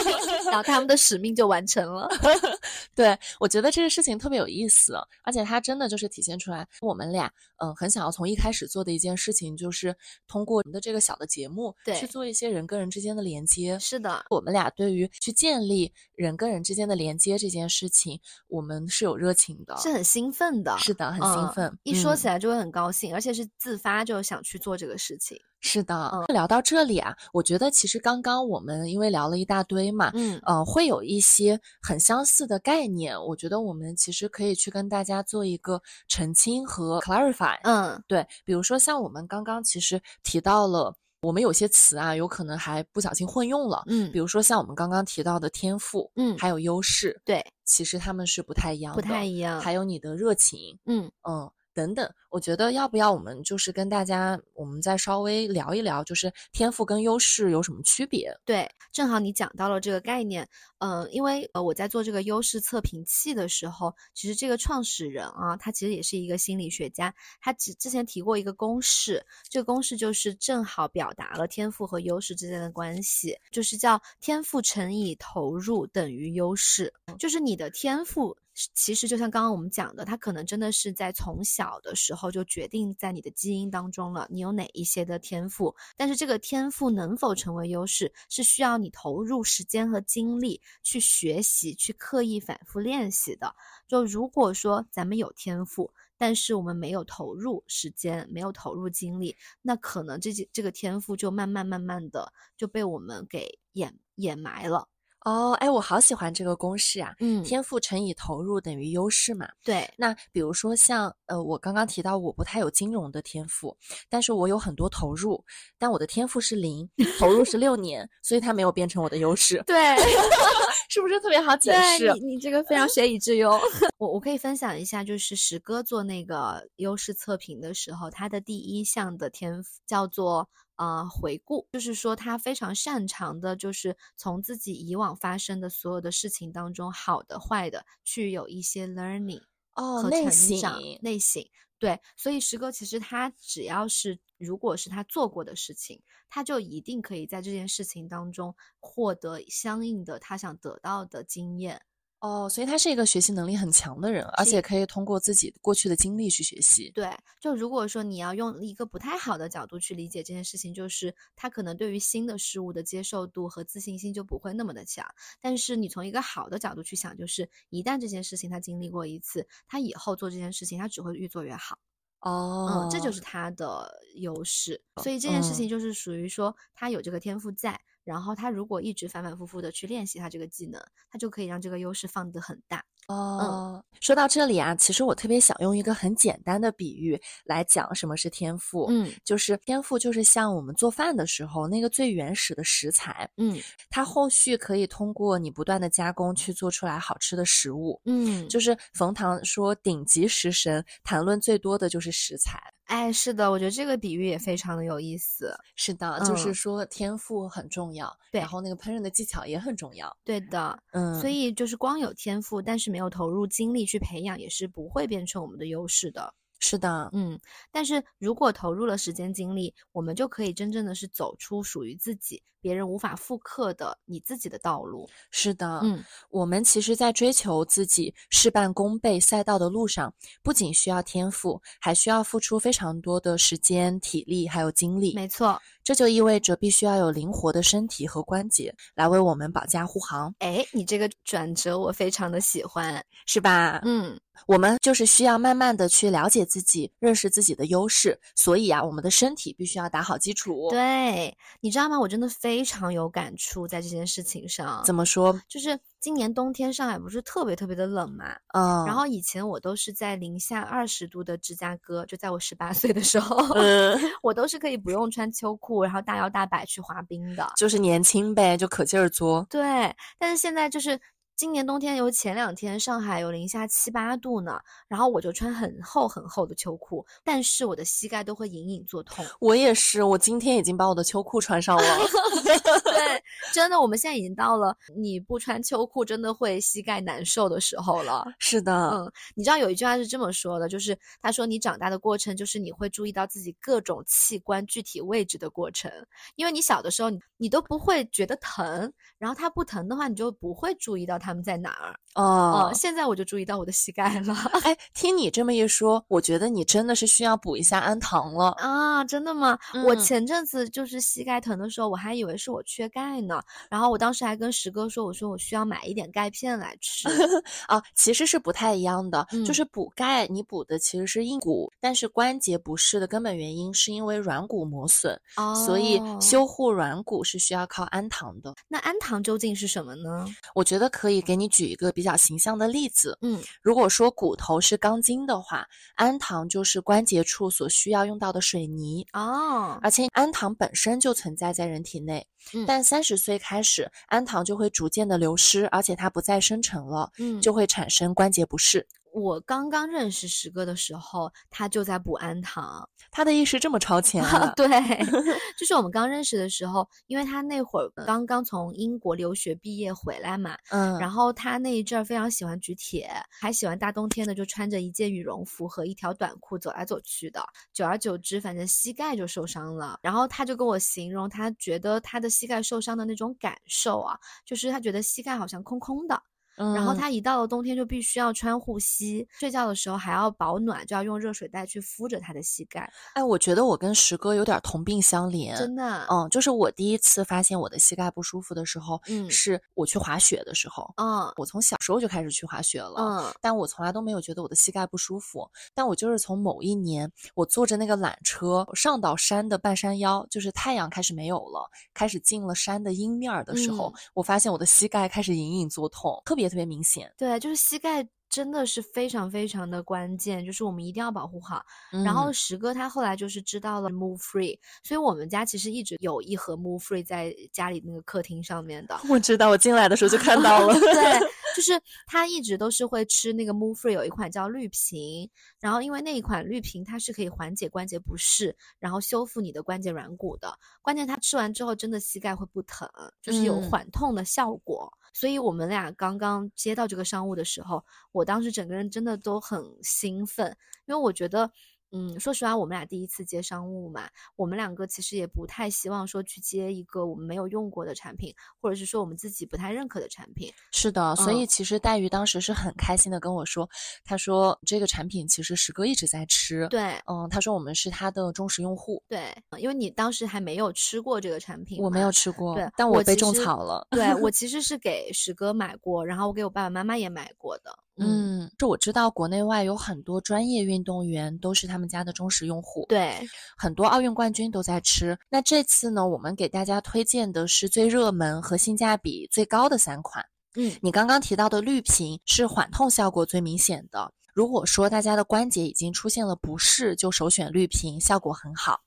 然后他们的使命就完成了。对，我觉得这个事情特别有意思，而且它真的就是体现出来我们俩，嗯、很想要从一开始做的一件事情，就是通过我们的这个小的节目，对去做一些人跟人之间的连接。是的，我们俩对于去建立人跟人之间的连接这件事情，我们是有热情的，是很兴奋的，是的，很兴嗯奋。一说嗯起来就会很高兴，而且是自发就想去做这个事情。是的，嗯聊到这里啊，我觉得其实刚刚我们因为聊了一大堆嘛，嗯，呃，会有一些很相似的概念，我觉得我们其实可以去跟大家做一个澄清和 clarify。嗯，对，比如说像我们刚刚其实提到了，我们有些词啊，有可能还不小心混用了。嗯比如说像我们刚刚提到的天赋，嗯还有优势，对，其实他们是不太一样的，不太一样。还有你的热情，嗯，嗯，等等。我觉得要不要我们就是跟大家，我们再稍微聊一聊，就是天赋跟优势有什么区别？对，正好你讲到了这个概念，呃，因为呃我在做这个优势测评器的时候，其实这个创始人啊，他其实也是一个心理学家，他之之前提过一个公式，这个公式就是正好表达了天赋和优势之间的关系，就是叫天赋乘以投入等于优势，就是你的天赋。其实就像刚刚我们讲的，它可能真的是在从小的时候就决定在你的基因当中了，你有哪一些的天赋。但是这个天赋能否成为优势，是需要你投入时间和精力去学习、去刻意反复练习的。就如果说咱们有天赋，但是我们没有投入时间、没有投入精力，那可能这这个天赋就慢慢慢慢的就被我们给掩掩埋了。哦，哎，我好喜欢这个公式啊！嗯，天赋乘以投入等于优势嘛。对，那比如说像呃，我刚刚提到我不太有金融的天赋，但是我有很多投入，但我的天赋是零，投入是六年，所以它没有变成我的优势。对，是不是特别好解释？你你这个非常学以致用。我我可以分享一下，就是石哥做那个优势测评的时候，他的第一项的天赋叫做。啊，回顾就是说，他非常擅长的，就是从自己以往发生的所有的事情当中，好的、坏的，去有一些 learning 哦，和成长内省。对，所以石哥其实他只要是，如果是他做过的事情，他就一定可以在这件事情当中获得相应的他想得到的经验。哦，所以他是一个学习能力很强的人，而且可以通过自己过去的经历去学习。对，就如果说你要用一个不太好的角度去理解这件事情，就是他可能对于新的事物的接受度和自信心就不会那么的强。但是你从一个好的角度去想，就是一旦这件事情他经历过一次，他以后做这件事情他只会越做越好。哦，嗯，这就是他的优势。所以这件事情就是属于说他有这个天赋在。然后他如果一直反反复复的去练习他这个技能，他就可以让这个优势放得很大。哦，说到这里啊，其实我特别想用一个很简单的比喻来讲什么是天赋。嗯，就是天赋就是像我们做饭的时候那个最原始的食材。嗯，它后续可以通过你不断的加工去做出来好吃的食物。嗯，就是冯唐说顶级食神谈论最多的就是食材。哎，是的，我觉得这个比喻也非常的有意思。是的，就是说天赋很重要，对，然后那个烹饪的技巧也很重要。对的，嗯，所以就是光有天赋，但是没有投入精力去培养，也是不会变成我们的优势的。是的，嗯，但是如果投入了时间精力，我们就可以真正的是走出属于自己、别人无法复刻的你自己的道路。是的，嗯，我们其实，在追求自己事半功倍赛道的路上，不仅需要天赋，还需要付出非常多的时间、体力还有精力。没错，这就意味着必须要有灵活的身体和关节来为我们保驾护航。哎，你这个转折我非常的喜欢，是吧？嗯。我们就是需要慢慢的去了解自己，认识自己的优势，所以啊，我们的身体必须要打好基础。对，你知道吗？我真的非常有感触在这件事情上。怎么说？就是今年冬天上海不是特别特别的冷嘛？嗯。然后以前我都是在零下二十度的芝加哥，就在我十八岁的时候，嗯 我都是可以不用穿秋裤，然后大摇大摆去滑冰的。就是年轻呗，就可劲儿作。对，但是现在就是。今年冬天有前两天上海有零下七八度呢，然后我就穿很厚很厚的秋裤，但是我的膝盖都会隐隐作痛。我也是，我今天已经把我的秋裤穿上了。对，真的，我们现在已经到了你不穿秋裤真的会膝盖难受的时候了。是的，嗯，你知道有一句话是这么说的，就是他说你长大的过程就是你会注意到自己各种器官具体位置的过程，因为你小的时候你你都不会觉得疼，然后它不疼的话你就不会注意到。他们在哪儿？哦，现在我就注意到我的膝盖了。哎，听你这么一说，我觉得你真的是需要补一下氨糖了啊！真的吗？我前阵子就是膝盖疼的时候，我还以为是我缺钙呢。然后我当时还跟石哥说，我说我需要买一点钙片来吃。啊，其实是不太一样的，就是补钙，你补的其实是硬骨，但是关节不适的根本原因是因为软骨磨损，所以修护软骨是需要靠氨糖的。那氨糖究竟是什么呢？我觉得可以。给你举一个比较形象的例子，嗯，如果说骨头是钢筋的话，氨糖就是关节处所需要用到的水泥哦，而且氨糖本身就存在在人体内，但三十岁开始，氨糖就会逐渐的流失，而且它不再生成了，嗯，就会产生关节不适。我刚刚认识石哥的时候，他就在补安堂。他的意识这么超前啊？对，就是我们刚认识的时候，因为他那会儿刚刚从英国留学毕业回来嘛，嗯，然后他那一阵儿非常喜欢举铁，还喜欢大冬天的就穿着一件羽绒服和一条短裤走来走去的。久而久之，反正膝盖就受伤了。然后他就跟我形容，他觉得他的膝盖受伤的那种感受啊，就是他觉得膝盖好像空空的。然后他一到了冬天就必须要穿护膝，睡觉的时候还要保暖，就要用热水袋去敷着他的膝盖。哎，我觉得我跟石哥有点同病相怜，真的。嗯，就是我第一次发现我的膝盖不舒服的时候，嗯，是我去滑雪的时候。嗯，我从小时候就开始去滑雪了，嗯，但我从来都没有觉得我的膝盖不舒服。但我就是从某一年，我坐着那个缆车上到山的半山腰，就是太阳开始没有了，开始进了山的阴面的时候，我发现我的膝盖开始隐隐作痛，特别特别明显。对，就是膝盖真的是非常非常的关键，就是我们一定要保护好。然后石哥他后来就是知道了 Move Free，所以我们家其实一直有一盒 Move Free 在家里那个客厅上面的。我知道，我进来的时候就看到了。对，就是他一直都是会吃那个 Move Free，有一款叫绿瓶，然后因为那一款绿瓶它是可以缓解关节不适，然后修复你的关节软骨的。关键他吃完之后真的膝盖会不疼，就是有缓痛的效果。所以我们俩刚刚接到这个商务的时候，我当时整个人真的都很兴奋，因为我觉得。嗯，说实话，我们俩第一次接商务嘛，我们两个其实也不太希望说去接一个我们没有用过的产品，或者是说我们自己不太认可的产品。是的，所以其实黛玉当时是很开心的跟我说，他说这个产品其实石哥一直在吃。对，嗯，他说我们是他的忠实用户。对，因为你当时还没有吃过这个产品，我没有吃过，对，但我被种草了。对我 其实是给石哥买过，然后我给我爸爸妈妈也买过的。嗯，这我知道，国内外有很多专业运动员都是他们家的忠实用户。对，很多奥运冠军都在吃。那这次呢，我们给大家推荐的是最热门和性价比最高的三款。嗯，你刚刚提到的绿瓶是缓痛效果最明显的。如果说大家的关节已经出现了不适，就首选绿瓶，效果很好。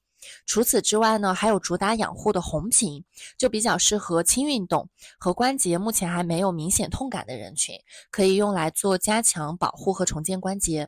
除此之外呢，还有主打养护的红瓶，就比较适合轻运动和关节目前还没有明显痛感的人群，可以用来做加强保护和重建关节。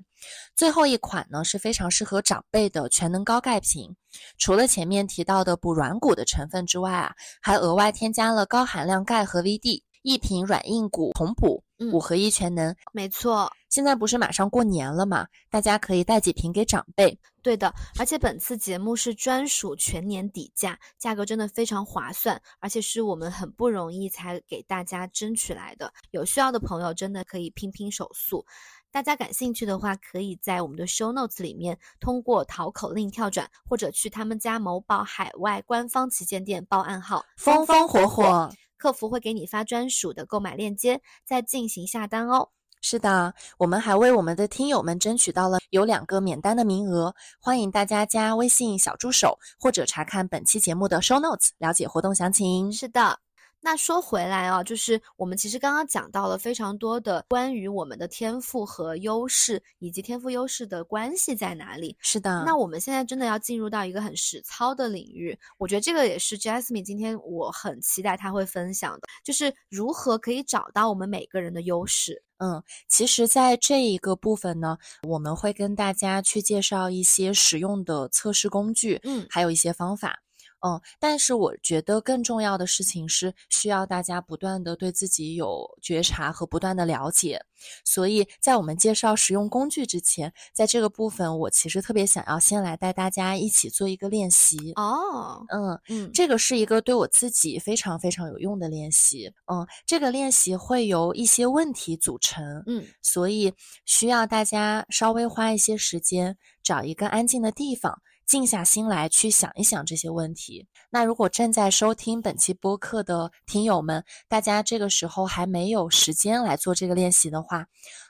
最后一款呢是非常适合长辈的全能高钙瓶，除了前面提到的补软骨的成分之外啊，还额外添加了高含量钙和 VD，一瓶软硬骨同补，五合一全能。没错。现在不是马上过年了嘛？大家可以带几瓶给长辈。对的，而且本次节目是专属全年底价，价格真的非常划算，而且是我们很不容易才给大家争取来的。有需要的朋友真的可以拼拼手速。大家感兴趣的话，可以在我们的 show notes 里面通过淘口令跳转，或者去他们家某宝海外官方旗舰店报暗号“风风火火”，客服会给你发专属的购买链接，再进行下单哦。是的，我们还为我们的听友们争取到了有两个免单的名额，欢迎大家加微信小助手或者查看本期节目的 show notes 了解活动详情。是的。那说回来啊，就是我们其实刚刚讲到了非常多的关于我们的天赋和优势，以及天赋优势的关系在哪里。是的，那我们现在真的要进入到一个很实操的领域，我觉得这个也是 Jasmine 今天我很期待他会分享的，就是如何可以找到我们每个人的优势。嗯，其实，在这一个部分呢，我们会跟大家去介绍一些实用的测试工具，嗯，还有一些方法。嗯，但是我觉得更重要的事情是需要大家不断的对自己有觉察和不断的了解。所以在我们介绍实用工具之前，在这个部分，我其实特别想要先来带大家一起做一个练习。哦，嗯嗯，这个是一个对我自己非常非常有用的练习。嗯，这个练习会由一些问题组成。嗯，所以需要大家稍微花一些时间，找一个安静的地方。静下心来去想一想这些问题。那如果正在收听本期播客的听友们，大家这个时候还没有时间来做这个练习的话，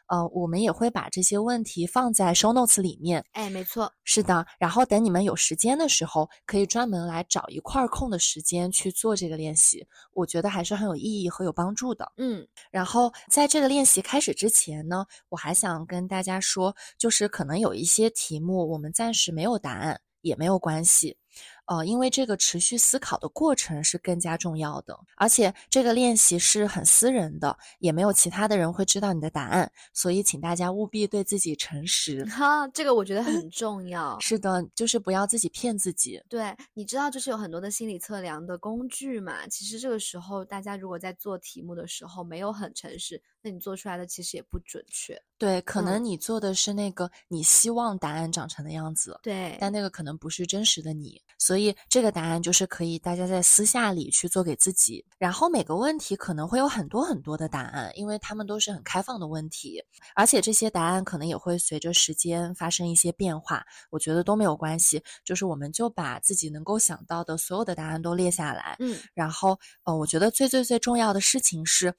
呃，我们也会把这些问题放在 show notes 里面。哎，没错，是的。然后等你们有时间的时候，可以专门来找一块空的时间去做这个练习。我觉得还是很有意义和有帮助的。嗯。然后在这个练习开始之前呢，我还想跟大家说，就是可能有一些题目我们暂时没有答案。也没有关系，呃，因为这个持续思考的过程是更加重要的，而且这个练习是很私人的，也没有其他的人会知道你的答案，所以请大家务必对自己诚实。哈，这个我觉得很重要。是的，就是不要自己骗自己。对，你知道，就是有很多的心理测量的工具嘛。其实这个时候，大家如果在做题目的时候没有很诚实，那你做出来的其实也不准确。对，可能嗯你做的是那个你希望答案长成的样子，对，但那个可能不是真实的你，所以这个答案就是可以大家在私下里去做给自己。然后每个问题可能会有很多很多的答案，因为他们都是很开放的问题，而且这些答案可能也会随着时间发生一些变化。我觉得都没有关系，就是我们就把自己能够想到的所有的答案都列下来，嗯，然后呃，我觉得最最最重要的事情是。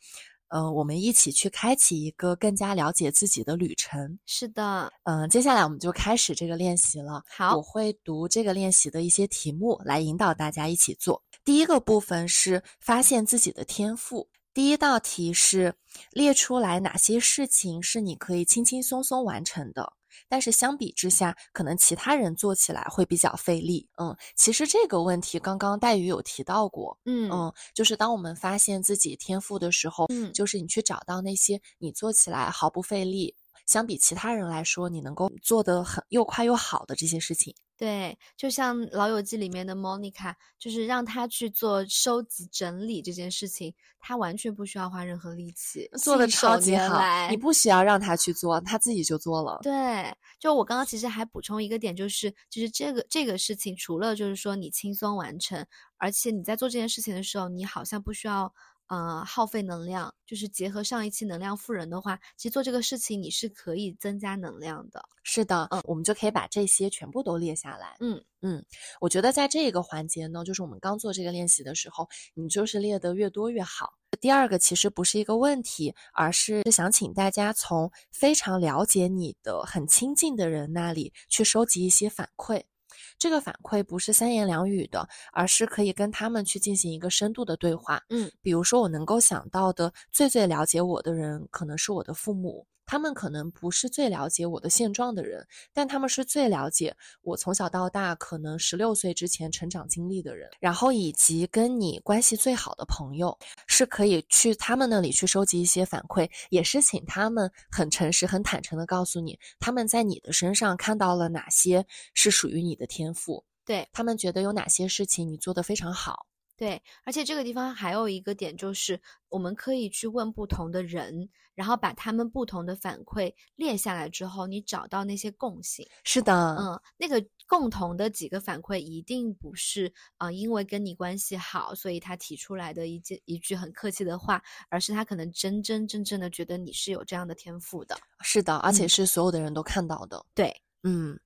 呃，我们一起去开启一个更加了解自己的旅程。是的，嗯、接下来我们就开始这个练习了。好我会读这个练习的一些题目来引导大家一起做。第一个部分是发现自己的天赋。第一道题是列出来哪些事情是你可以轻轻松松完成的，但是相比之下，可能其他人做起来会比较费力。嗯，其实这个问题刚刚黛玉有提到过。嗯嗯，就是当我们发现自己天赋的时候，嗯就是你去找到那些你做起来毫不费力，相比其他人来说，你能够做得很又快又好的这些事情。对，就像《老友记》里面的 Monica，就是让他去做收集整理这件事情，他完全不需要花任何力气，做的超级好，你不需要让他去做，他自己就做了。对，就我刚刚其实还补充一个点，就是就是这个这个事情，除了就是说你轻松完成，而且你在做这件事情的时候，你好像不需要呃耗费能量，就是结合上一期能量富人的话，其实做这个事情你是可以增加能量的。是的，嗯，我们就可以把这些全部都列下来。嗯嗯，我觉得在这个环节呢，就是我们刚做这个练习的时候，你就是列得越多越好。第二个其实不是一个问题，而是想请大家从非常了解你的、很亲近的人那里去收集一些反馈。这个反馈不是三言两语的，而是可以跟他们去进行一个深度的对话。嗯，比如说我能够想到的最最了解我的人，可能是我的父母。他们可能不是最了解我的现状的人，但他们是最了解我从小到大可能十六岁之前成长经历的人。然后以及跟你关系最好的朋友，是可以去他们那里去收集一些反馈，也是请他们很诚实、很坦诚的告诉你，他们在你的身上看到了哪些是属于你的天赋，对他们觉得有哪些事情你做得非常好。对，而且这个地方还有一个点，就是我们可以去问不同的人，然后把他们不同的反馈列下来之后，你找到那些共性。是的，嗯，那个共同的几个反馈一定不是啊、呃因为跟你关系好，所以他提出来的一件一句很客气的话，而是他可能真真正正的觉得你是有这样的天赋的。是的，而且嗯是所有的人都看到的。对，嗯，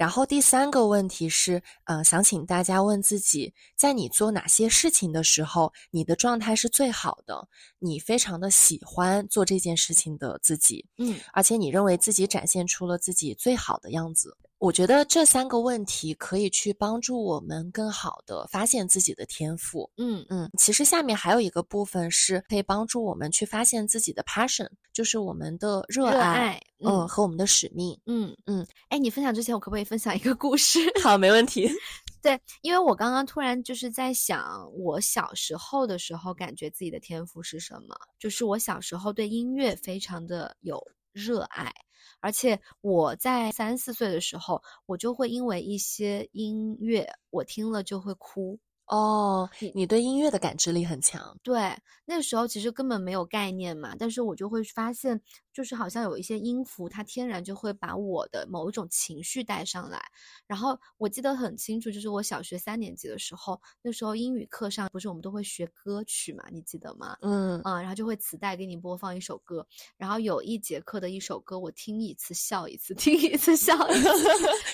然后第三个问题是，呃，想请大家问自己，在你做哪些事情的时候，你的状态是最好的，你非常的喜欢做这件事情的自己，嗯而且你认为自己展现出了自己最好的样子。我觉得这三个问题可以去帮助我们更好的发现自己的天赋。嗯嗯，其实下面还有一个部分是可以帮助我们去发现自己的 passion，就是我们的热热爱，爱嗯，嗯和我们的使命。嗯嗯，哎，你分享之前，我可不可以分享一个故事？好，没问题。对，因为我刚刚突然就是在想，我小时候的时候，感觉自己的天赋是什么？就是我小时候对音乐非常的有热爱，而且我在三四岁的时候，我就会因为一些音乐，我听了就会哭。哦你，你对音乐的感知力很强。对，那时候其实根本没有概念嘛，但是我就会发现，就是好像有一些音符，它天然就会把我的某一种情绪带上来。然后我记得很清楚，就是我小学三年级的时候，那时候英语课上不是我们都会学歌曲嘛，你记得吗？嗯，啊、然后就会磁带给你播放一首歌，然后有一节课的一首歌，我听一次笑一次，听一次笑一次。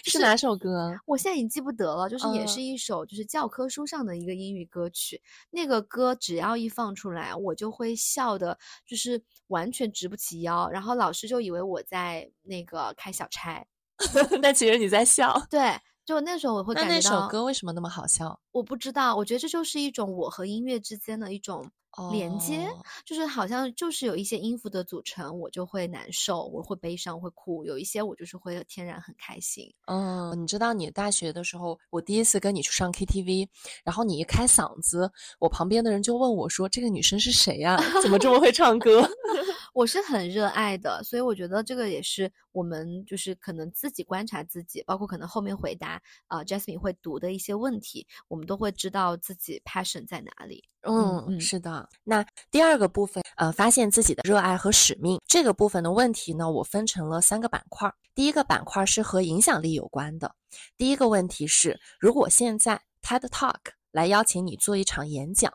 是哪首歌？我现在已经记不得了，就是也嗯是一首就是教科书上的一个英语歌曲。那个歌只要一放出来，我就会笑的，就是完全直不起腰。然后老师就以为我在那个开小差。但其实你在笑。对，就那时候我会那那感觉到，首歌为什么那么好笑？我不知道，我觉得这就是一种我和音乐之间的一种连接，哦。就是好像就是有一些音符的组成，我就会难受，我会悲伤，会哭；有一些我就是会天然很开心。嗯，你知道你大学的时候，我第一次跟你去上 KTV，然后你一开嗓子，我旁边的人就问我说：“这个女生是谁呀、怎么这么会唱歌 我是很热爱的，所以我觉得这个也是我们就是可能自己观察自己，包括可能后面回答啊、呃、Jasmine 会读的一些问题，我们都会知道自己 passion 在哪里。？”嗯，嗯是的。那第二个部分，呃，发现自己的热爱和使命这个部分的问题呢，我分成了三个板块儿。第一个板块是和影响力有关的。第一个问题是，如果现在 TED Talk 来邀请你做一场演讲，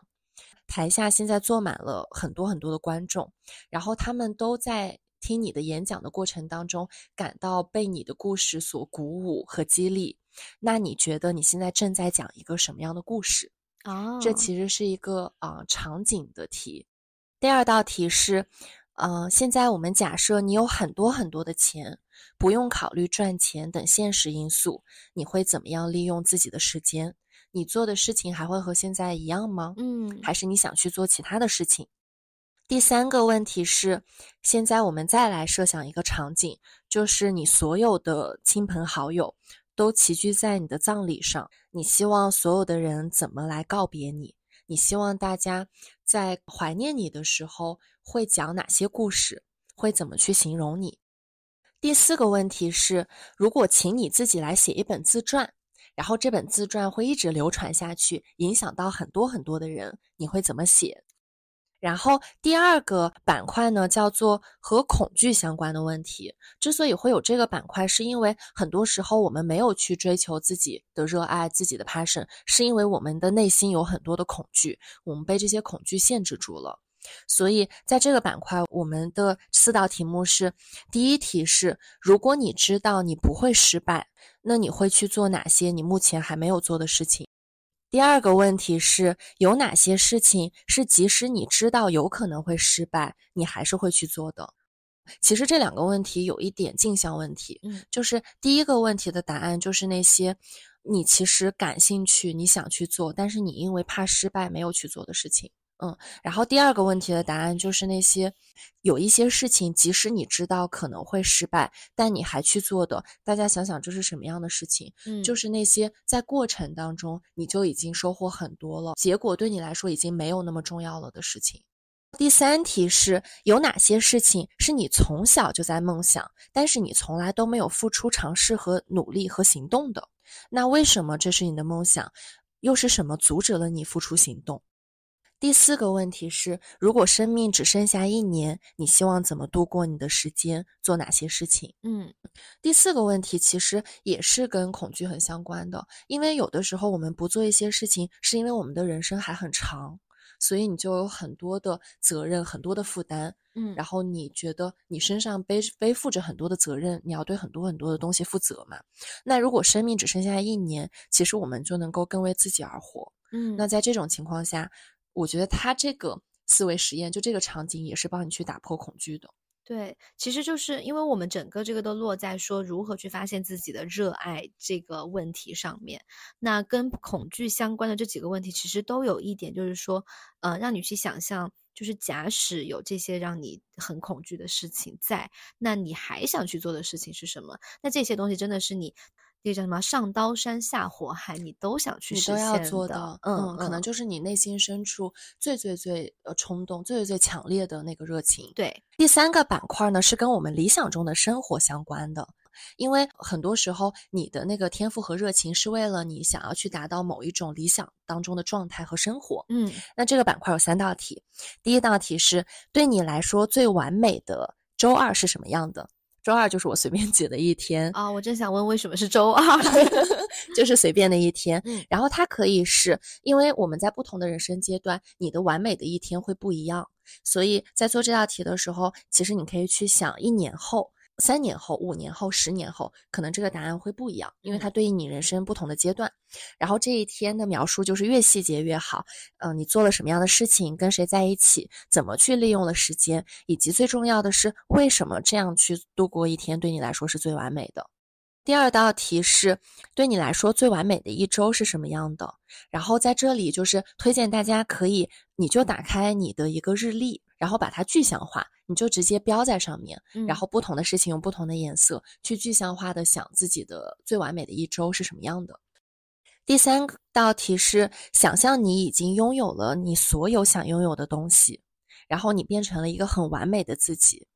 台下现在坐满了很多很多的观众，然后他们都在听你的演讲的过程当中，感到被你的故事所鼓舞和激励。那你觉得你现在正在讲一个什么样的故事？哦，这其实是一个啊、呃场景的题。第二道题是，呃，现在我们假设你有很多很多的钱，不用考虑赚钱等现实因素，你会怎么样利用自己的时间？你做的事情还会和现在一样吗？嗯，还是你想去做其他的事情？第三个问题是，现在我们再来设想一个场景，就是你所有的亲朋好友都齐聚在你的葬礼上，你希望所有的人怎么来告别你？你希望大家在怀念你的时候会讲哪些故事？会怎么去形容你？第四个问题是，如果请你自己来写一本自传，然后这本自传会一直流传下去，影响到很多很多的人，你会怎么写？然后第二个板块呢，叫做和恐惧相关的问题。之所以会有这个板块，是因为很多时候我们没有去追求自己的热爱、自己的 passion，是因为我们的内心有很多的恐惧，我们被这些恐惧限制住了。所以在这个板块，我们的四道题目是：第一题是，如果你知道你不会失败，那你会去做哪些你目前还没有做的事情？第二个问题是有哪些事情是即使你知道有可能会失败，你还是会去做的？其实这两个问题有一点镜像问题，嗯，就是第一个问题的答案就是那些你其实感兴趣、你想去做，但是你因为怕失败没有去做的事情。嗯，然后第二个问题的答案就是那些有一些事情，即使你知道可能会失败，但你还去做的。大家想想，这是什么样的事情？嗯就是那些在过程当中你就已经收获很多了，结果对你来说已经没有那么重要了的事情。第三题是有哪些事情是你从小就在梦想，但是你从来都没有付出尝试和努力和行动的？那为什么这是你的梦想？又是什么阻止了你付出行动？第四个问题是，如果生命只剩下一年，你希望怎么度过你的时间，做哪些事情？嗯第四个问题其实也是跟恐惧很相关的，因为有的时候我们不做一些事情，是因为我们的人生还很长，所以你就有很多的责任、很多的负担，嗯，然后你觉得你身上背背负着很多的责任，你要对很多很多的东西负责嘛。那如果生命只剩下一年，其实我们就能够更为自己而活。嗯那在这种情况下，我觉得他这个思维实验，就这个场景也是帮你去打破恐惧的。对，其实就是因为我们整个这个都落在说如何去发现自己的热爱这个问题上面。那跟恐惧相关的这几个问题，其实都有一点，就是说，呃，让你去想象，就是假使有这些让你很恐惧的事情在，那你还想去做的事情是什么？那这些东西真的是你。那叫什么？上刀山下火海，你都想去实你都要现做的，嗯，可能就是你内心深处最最最呃冲动、最最最强烈的那个热情。对，第三个板块呢是跟我们理想中的生活相关的，因为很多时候你的那个天赋和热情是为了你想要去达到某一种理想当中的状态和生活。嗯那这个板块有三道题，第一道题是对你来说最完美的周二是什么样的？周二就是我随便挤的一天，啊，我正想问为什么是周二？就是随便的一天。嗯然后它可以是因为我们在不同的人生阶段，你的完美的一天会不一样，所以在做这道题的时候，其实你可以去想一年后。三年后、五年后、十年后，可能这个答案会不一样，因为它对应你人生不同的阶段。然后这一天的描述就是越细节越好。嗯、你做了什么样的事情，跟谁在一起，怎么去利用了时间，以及最重要的是，为什么这样去度过一天对你来说是最完美的。第二道题是对你来说最完美的一周是什么样的？然后在这里就是推荐大家可以，你就打开你的一个日历，然后把它具象化，你就直接标在上面，然后不同的事情用不同的颜色去具象化的想自己的最完美的一周是什么样的。第三道题是想象你已经拥有了你所有想拥有的东西，然后你变成了一个很完美的自己。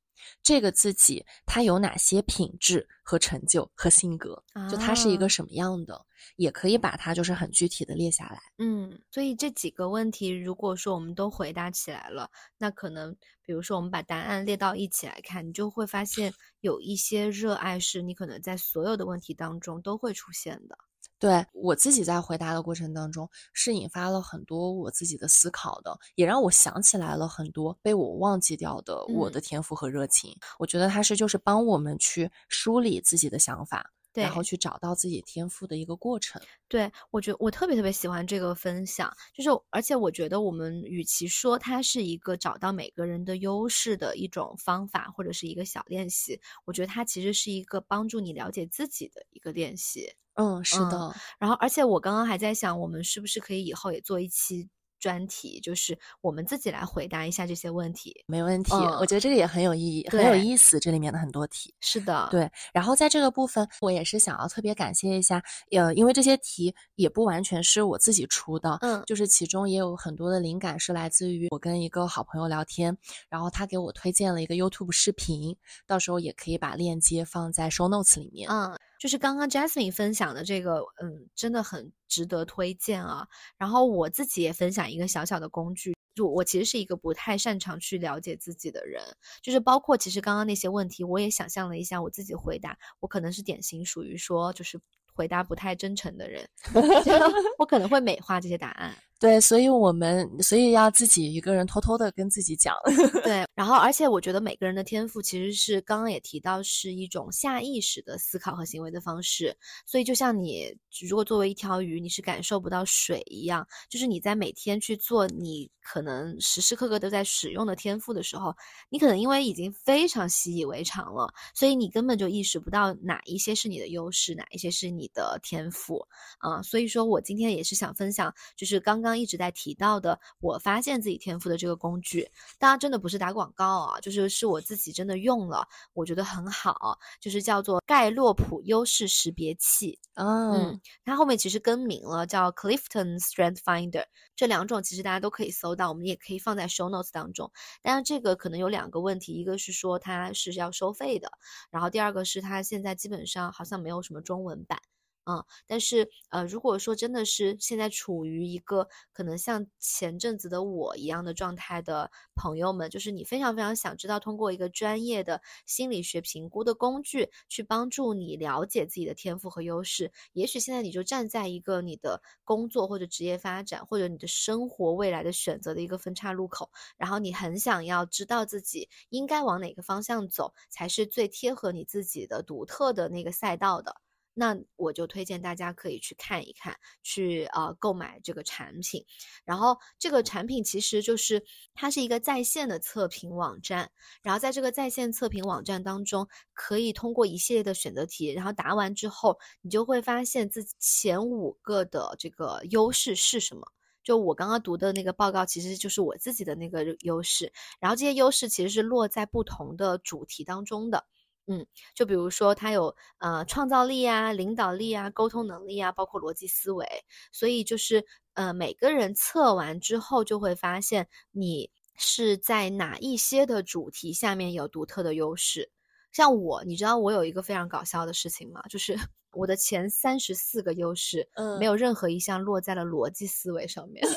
这个自己他有哪些品质和成就和性格？就他是一个什么样的？也可以把它就是很具体的列下来。嗯，所以这几个问题，如果说我们都回答起来了，那可能比如说我们把答案列到一起来看，你就会发现有一些热爱是你可能在所有的问题当中都会出现的。对我自己在回答的过程当中，是引发了很多我自己的思考的，也让我想起来了很多被我忘记掉的我的天赋和热情。我觉得它是就是帮我们去梳理自己的想法，然后去找到自己天赋的一个过程。对我觉得我特别特别喜欢这个分享，就是而且我觉得我们与其说它是一个找到每个人的优势的一种方法或者是一个小练习，我觉得它其实是一个帮助你了解自己的一个练习。嗯，是的。然后，而且我刚刚还在想，我们是不是可以以后也做一期专题，就是我们自己来回答一下这些问题。没问题，我觉得这个也很有意义，很有意思。这里面的很多题，是的，对。然后在这个部分，我也是想要特别感谢一下，呃，因为这些题也不完全是我自己出的，嗯，就是其中也有很多的灵感是来自于我跟一个好朋友聊天，然后他给我推荐了一个 YouTube 视频，到时候也可以把链接放在 Show Notes 里面，嗯。就是刚刚 Jasmine 分享的这个，嗯，真的很值得推荐啊。然后我自己也分享一个小小的工具，就我其实是一个不太擅长去了解自己的人，就是包括其实刚刚那些问题，我也想象了一下我自己回答，我可能是典型属于说就是回答不太真诚的人，我可能会美化这些答案。对，所以我们所以要自己一个人偷偷的跟自己讲。对，然后而且我觉得每个人的天赋其实是刚刚也提到是一种下意识的思考和行为的方式。所以就像你如果作为一条鱼，你是感受不到水一样，就是你在每天去做你可能时时刻刻都在使用的天赋的时候，你可能因为已经非常习以为常了，所以你根本就意识不到哪一些是你的优势，哪一些是你的天赋啊。所以说我今天也是想分享，就是刚刚。刚一直在提到的，我发现自己天赋的这个工具，当然真的不是打广告啊，就是是我自己真的用了，我觉得很好，就是叫做盖洛普优势识别器。嗯，它后面其实更名了，叫 Clifton Strength Finder。这两种其实大家都可以搜到，我们也可以放在 Show Notes 当中。但是这个可能有两个问题，一个是说它是要收费的，然后第二个是它现在基本上好像没有什么中文版。嗯，但是呃，如果说真的是现在处于一个可能像前阵子的我一样的状态的朋友们，就是你非常非常想知道通过一个专业的心理学评估的工具去帮助你了解自己的天赋和优势，也许现在你就站在一个你的工作或者职业发展或者你的生活未来的选择的一个分叉路口，然后你很想要知道自己应该往哪个方向走才是最贴合你自己的独特的那个赛道的。那我就推荐大家可以去看一看，去呃购买这个产品。然后这个产品其实就是它是一个在线的测评网站。然后在这个在线测评网站当中，可以通过一系列的选择题，然后答完之后，你就会发现自己前五个的这个优势是什么。就我刚刚读的那个报告，其实就是我自己的那个优势。然后这些优势其实是落在不同的主题当中的。嗯，就比如说他有呃创造力啊、领导力啊、沟通能力啊，包括逻辑思维。所以就是呃每个人测完之后，就会发现你是在哪一些的主题下面有独特的优势。像我，你知道我有一个非常搞笑的事情吗？就是 我的前三十四个优势，嗯，没有任何一项落在了逻辑思维上面。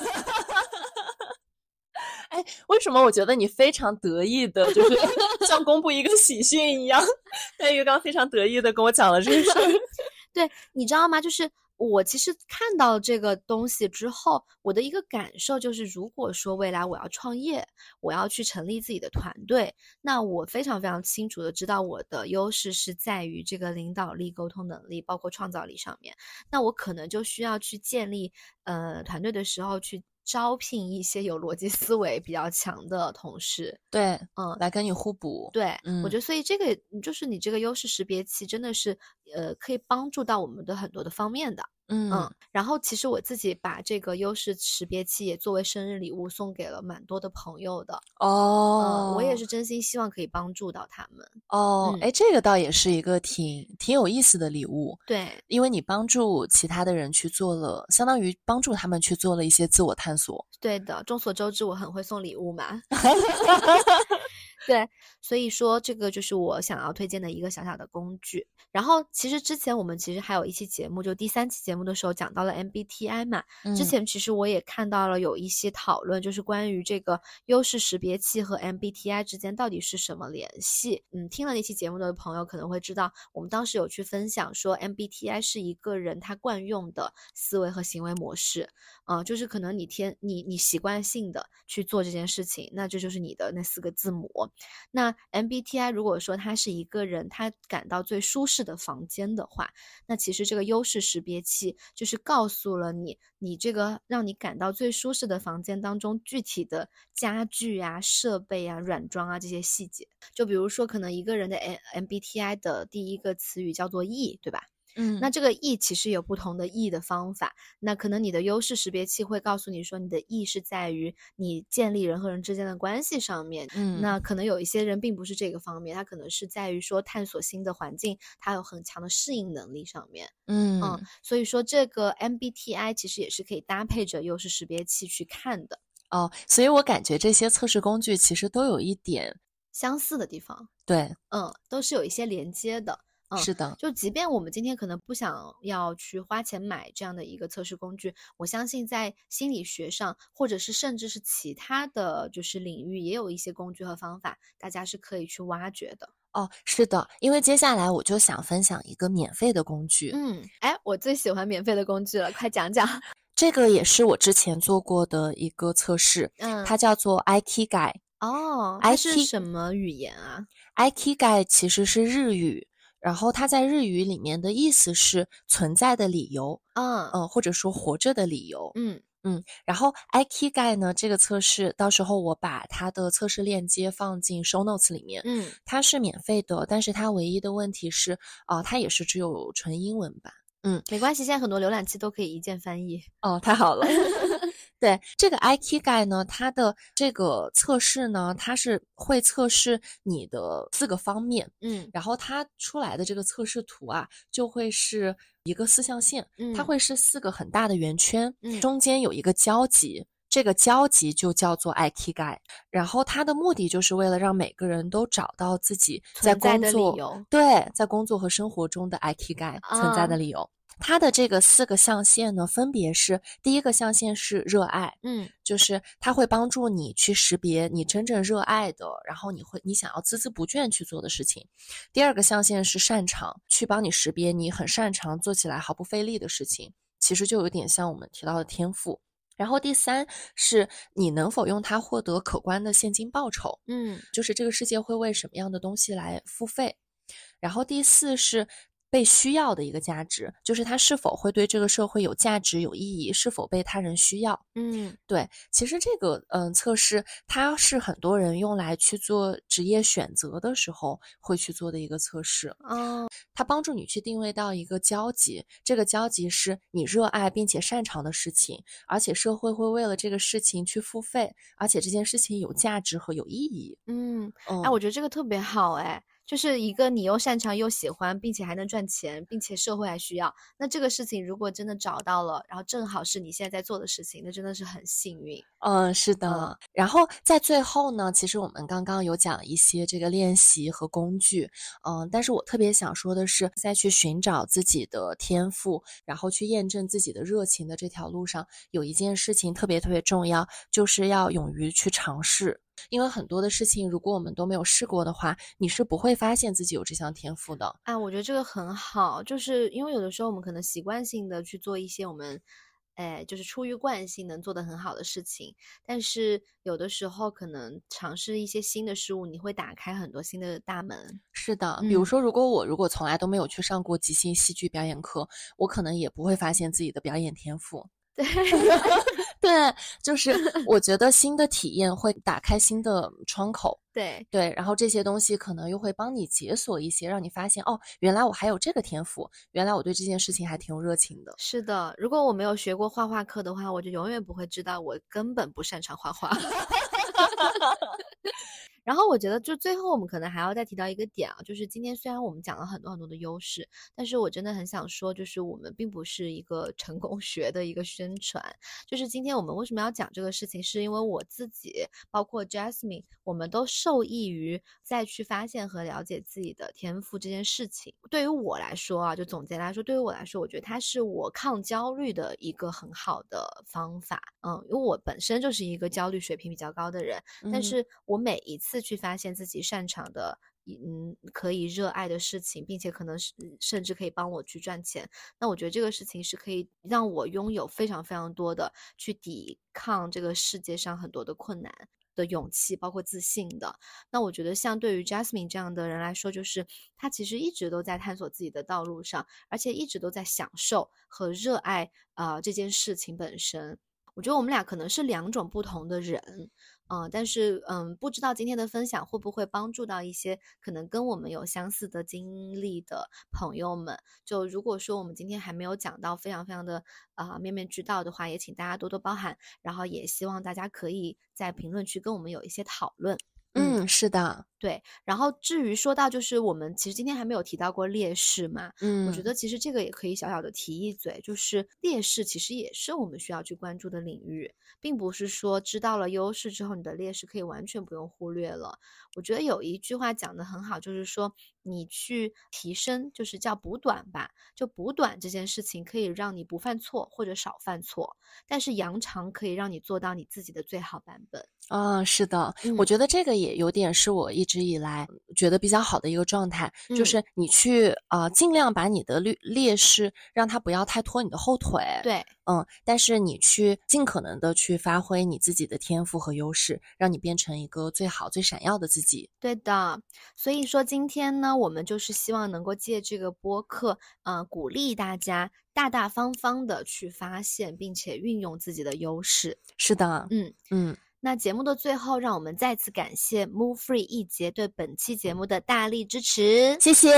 哎，为什么我觉得你非常得意的，就是像公布一个喜讯一样？但鱼刚非常得意的跟我讲了这个事儿。对，你知道吗？就是我其实看到这个东西之后，我的一个感受就是，如果说未来我要创业，我要去成立自己的团队，那我非常非常清楚的知道我的优势是在于这个领导力、沟通能力，包括创造力上面。那我可能就需要去建立呃团队的时候去。招聘一些有逻辑思维比较强的同事。对，嗯，来跟你互补。对，嗯我觉得所以这个就是你这个优势识别器真的是呃可以帮助到我们的很多的方面的。嗯嗯，然后其实我自己把这个优势识别器也作为生日礼物送给了蛮多的朋友的。哦嗯，，我也是真心希望可以帮助到他们。哦，嗯哎，这个倒也是一个挺挺有意思的礼物，对，因为你帮助其他的人去做了，相当于帮助他们去做了一些自我探索。对的，众所周知，我很会送礼物嘛。对，所以说这个就是我想要推荐的一个小小的工具。然后，其实之前我们其实还有一期节目，就第三期节目的时候讲到了 MBTI 嘛。之嗯前其实我也看到了有一些讨论，就是关于这个优势识别器和 MBTI 之间到底是什么联系。嗯，听了那期节目的朋友可能会知道，我们当时有去分享说 MBTI 是一个人他惯用的思维和行为模式。啊、就是可能你天你你习惯性的去做这件事情，那这就是你的那四个字母。那 MBTI 如果说他是一个人他感到最舒适的房间的话，那其实这个优势识别器就是告诉了你，你这个让你感到最舒适的房间当中具体的家具啊、设备啊、软装啊这些细节。就比如说，可能一个人的 M MBTI 的第一个词语叫做 E，对吧？嗯。那这个 E 其实有不同的 E 的方法，那可能你的优势识别器会告诉你说，你的 E 是在于你建立人和人之间的关系上面。嗯那。可能有一些人并不是这个方面，他可能是在于说探索新的环境，他有很强的适应能力上面。嗯嗯，所以说这个 MBTI 其实也是可以搭配着优势识别器去看的，哦，所以我感觉这些测试工具其实都有一点相似的地方，对，嗯，都是有一些连接的。嗯是的，就即便我们今天可能不想要去花钱买这样的一个测试工具，我相信在心理学上，或者是甚至是其他的就是领域，也有一些工具和方法，大家是可以去挖掘的。哦，是的，因为接下来我就想分享一个免费的工具，嗯，哎，我最喜欢免费的工具了，快讲讲。这个也是我之前做过的一个测试，嗯，它叫做 Ikigai。哦，它是 IT 什么语言啊？Ikigai 其实是日语，然后它在日语里面的意思是存在的理由，嗯嗯、或者说活着的理由。嗯嗯然后 Ikigai 呢，这个测试到时候我把它的测试链接放进 show notes 里面。嗯它是免费的，但是它唯一的问题是，啊、它也是只有纯英文版。嗯没关系，现在很多浏览器都可以一键翻译。哦，太好了。对这个 Ikigai 呢，它的这个测试呢，它是会测试你的四个方面，嗯。然后它出来的这个测试图啊，就会是一个四象限，嗯，它会是四个很大的圆圈，嗯。中间有一个交集。这个交集就叫做 Ikigai，然后它的目的就是为了让每个人都找到自己在存在的理工作由对，在工作和生活中的 Ikigai 存在的啊理由。它的这个四个象限呢，分别是第一个象限是热爱，嗯就是它会帮助你去识别你真正热爱的，然后你会你想要孜孜不倦去做的事情。第二个象限是擅长，去帮你识别你很擅长做起来毫不费力的事情，其实就有点像我们提到的天赋。然后第三是你能否用它获得可观的现金报酬，嗯就是这个世界会为什么样的东西来付费。然后第四是被需要的一个价值，就是它是否会对这个社会有价值、有意义，是否被他人需要。嗯对，其实这个嗯测试，它是很多人用来去做职业选择的时候会去做的一个测试。哦它帮助你去定位到一个交集，这个交集是你热爱并且擅长的事情，而且社会会为了这个事情去付费，而且这件事情有价值和有意义。嗯，嗯，哎，我觉得这个特别好，哎，就是一个你又擅长又喜欢，并且还能赚钱，并且社会还需要，那这个事情如果真的找到了，然后正好是你现在在做的事情，那真的是很幸运。嗯，是的。嗯然后在最后呢，其实我们刚刚有讲一些这个练习和工具，嗯，但是我特别想说的是，在去寻找自己的天赋，然后去验证自己的热情的这条路上，有一件事情特别特别重要，就是要勇于去尝试。因为很多的事情，如果我们都没有试过的话，你是不会发现自己有这项天赋的。啊，我觉得这个很好，就是因为有的时候我们可能习惯性的去做一些我们，哎，就是出于惯性能做得很好的事情，但是有的时候可能尝试一些新的事物，你会打开很多新的大门。是的，比如嗯说，如果我如果从来都没有去上过即兴戏剧表演课，我可能也不会发现自己的表演天赋。对，对，就是我觉得新的体验会打开新的窗口。对对，然后这些东西可能又会帮你解锁一些，让你发现哦，原来我还有这个天赋，原来我对这件事情还挺有热情的。是的，如果我没有学过画画课的话，我就永远不会知道我根本不擅长画画。然后我觉得，就最后我们可能还要再提到一个点啊，就是今天虽然我们讲了很多很多的优势，但是我真的很想说，就是我们并不是一个成功 学的一个宣传。就是今天我们为什么要讲这个事情，是因为我自己，包括 Jasmine，我们都受益于再去发现和了解自己的天赋这件事情。对于我来说啊，就总结来说，对于我来说，我觉得它是我抗焦虑的一个很好的方法。嗯，因为我本身就是一个焦虑水平比较高的人，但是我每一次。去发现自己擅长的，嗯，可以热爱的事情，并且可能是甚至可以帮我去赚钱。那我觉得这个事情是可以让我拥有非常非常多的去抵抗这个世界上很多的困难的勇气，包括自信的。那我觉得，像对于 Jasmine 这样的人来说，就是他其实一直都在探索自己的道路上，而且一直都在享受和热爱啊这件事情本身。我觉得我们俩可能是两种不同的人。嗯，但是嗯，不知道今天的分享会不会帮助到一些可能跟我们有相似的经历的朋友们。就如果说我们今天还没有讲到非常非常的啊面面俱到的话，也请大家多多包涵。然后也希望大家可以在评论区跟我们有一些讨论。嗯，是的。对，然后至于说到就是我们其实今天还没有提到过劣势嘛，嗯，我觉得其实这个也可以小小的提一嘴，就是劣势其实也是我们需要去关注的领域，并不是说知道了优势之后你的劣势可以完全不用忽略了。我觉得有一句话讲的很好，就是说你去提升，就是叫补短吧，就补短这件事情可以让你不犯错或者少犯错，但是扬长可以让你做到你自己的最好版本。啊，是的，我觉得这个也有点是我一。直以来觉得比较好的一个状态，就是你去啊，尽量把你的劣劣势让它不要太拖你的后腿。对，嗯，但是你去尽可能的去发挥你自己的天赋和优势，让你变成一个最好、最闪耀的自己。对的，所以说今天呢，我们就是希望能够借这个播客，呃，鼓励大家大大方方的去发现并且运用自己的优势。是的，嗯嗯。那节目的最后，让我们再次感谢 Move Free 一节对本期节目的大力支持，谢谢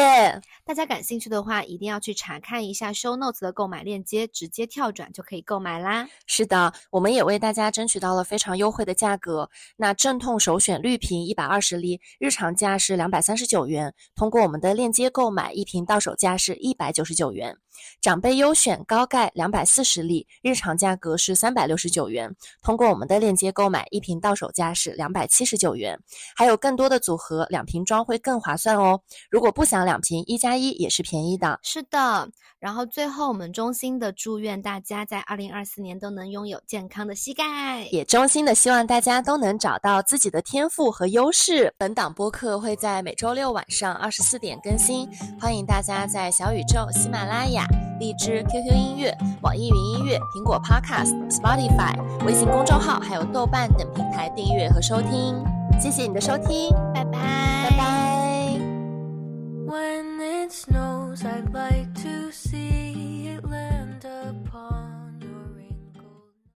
大家。感兴趣的话，一定要去查看一下 Show Notes 的购买链接，直接跳转就可以购买啦。是的，我们也为大家争取到了非常优惠的价格。那镇痛首选绿瓶一百二十粒，日常价是两百三十九元，通过我们的链接购买，一瓶到手价是一百九十九元。长辈优选高钙两百四十粒，日常价格是三百六十九元，通过我们的链接购买，一瓶到手价是两百七十九元。还有更多的组合，两瓶装会更划算哦。如果不想两瓶，一加一也是便宜的。是的，然后最后我们衷心的祝愿大家在二零二四年都能拥有健康的膝盖，也衷心的希望大家都能找到自己的天赋和优势。本档播客会在每周六晚上二十四点更新，欢迎大家在小宇宙、喜马拉雅。荔枝、QQ 音乐、网易云音乐、苹果 Podcast、Spotify、微信公众号，还有豆瓣等平台订阅和收听。谢谢你的收听，拜拜，拜拜。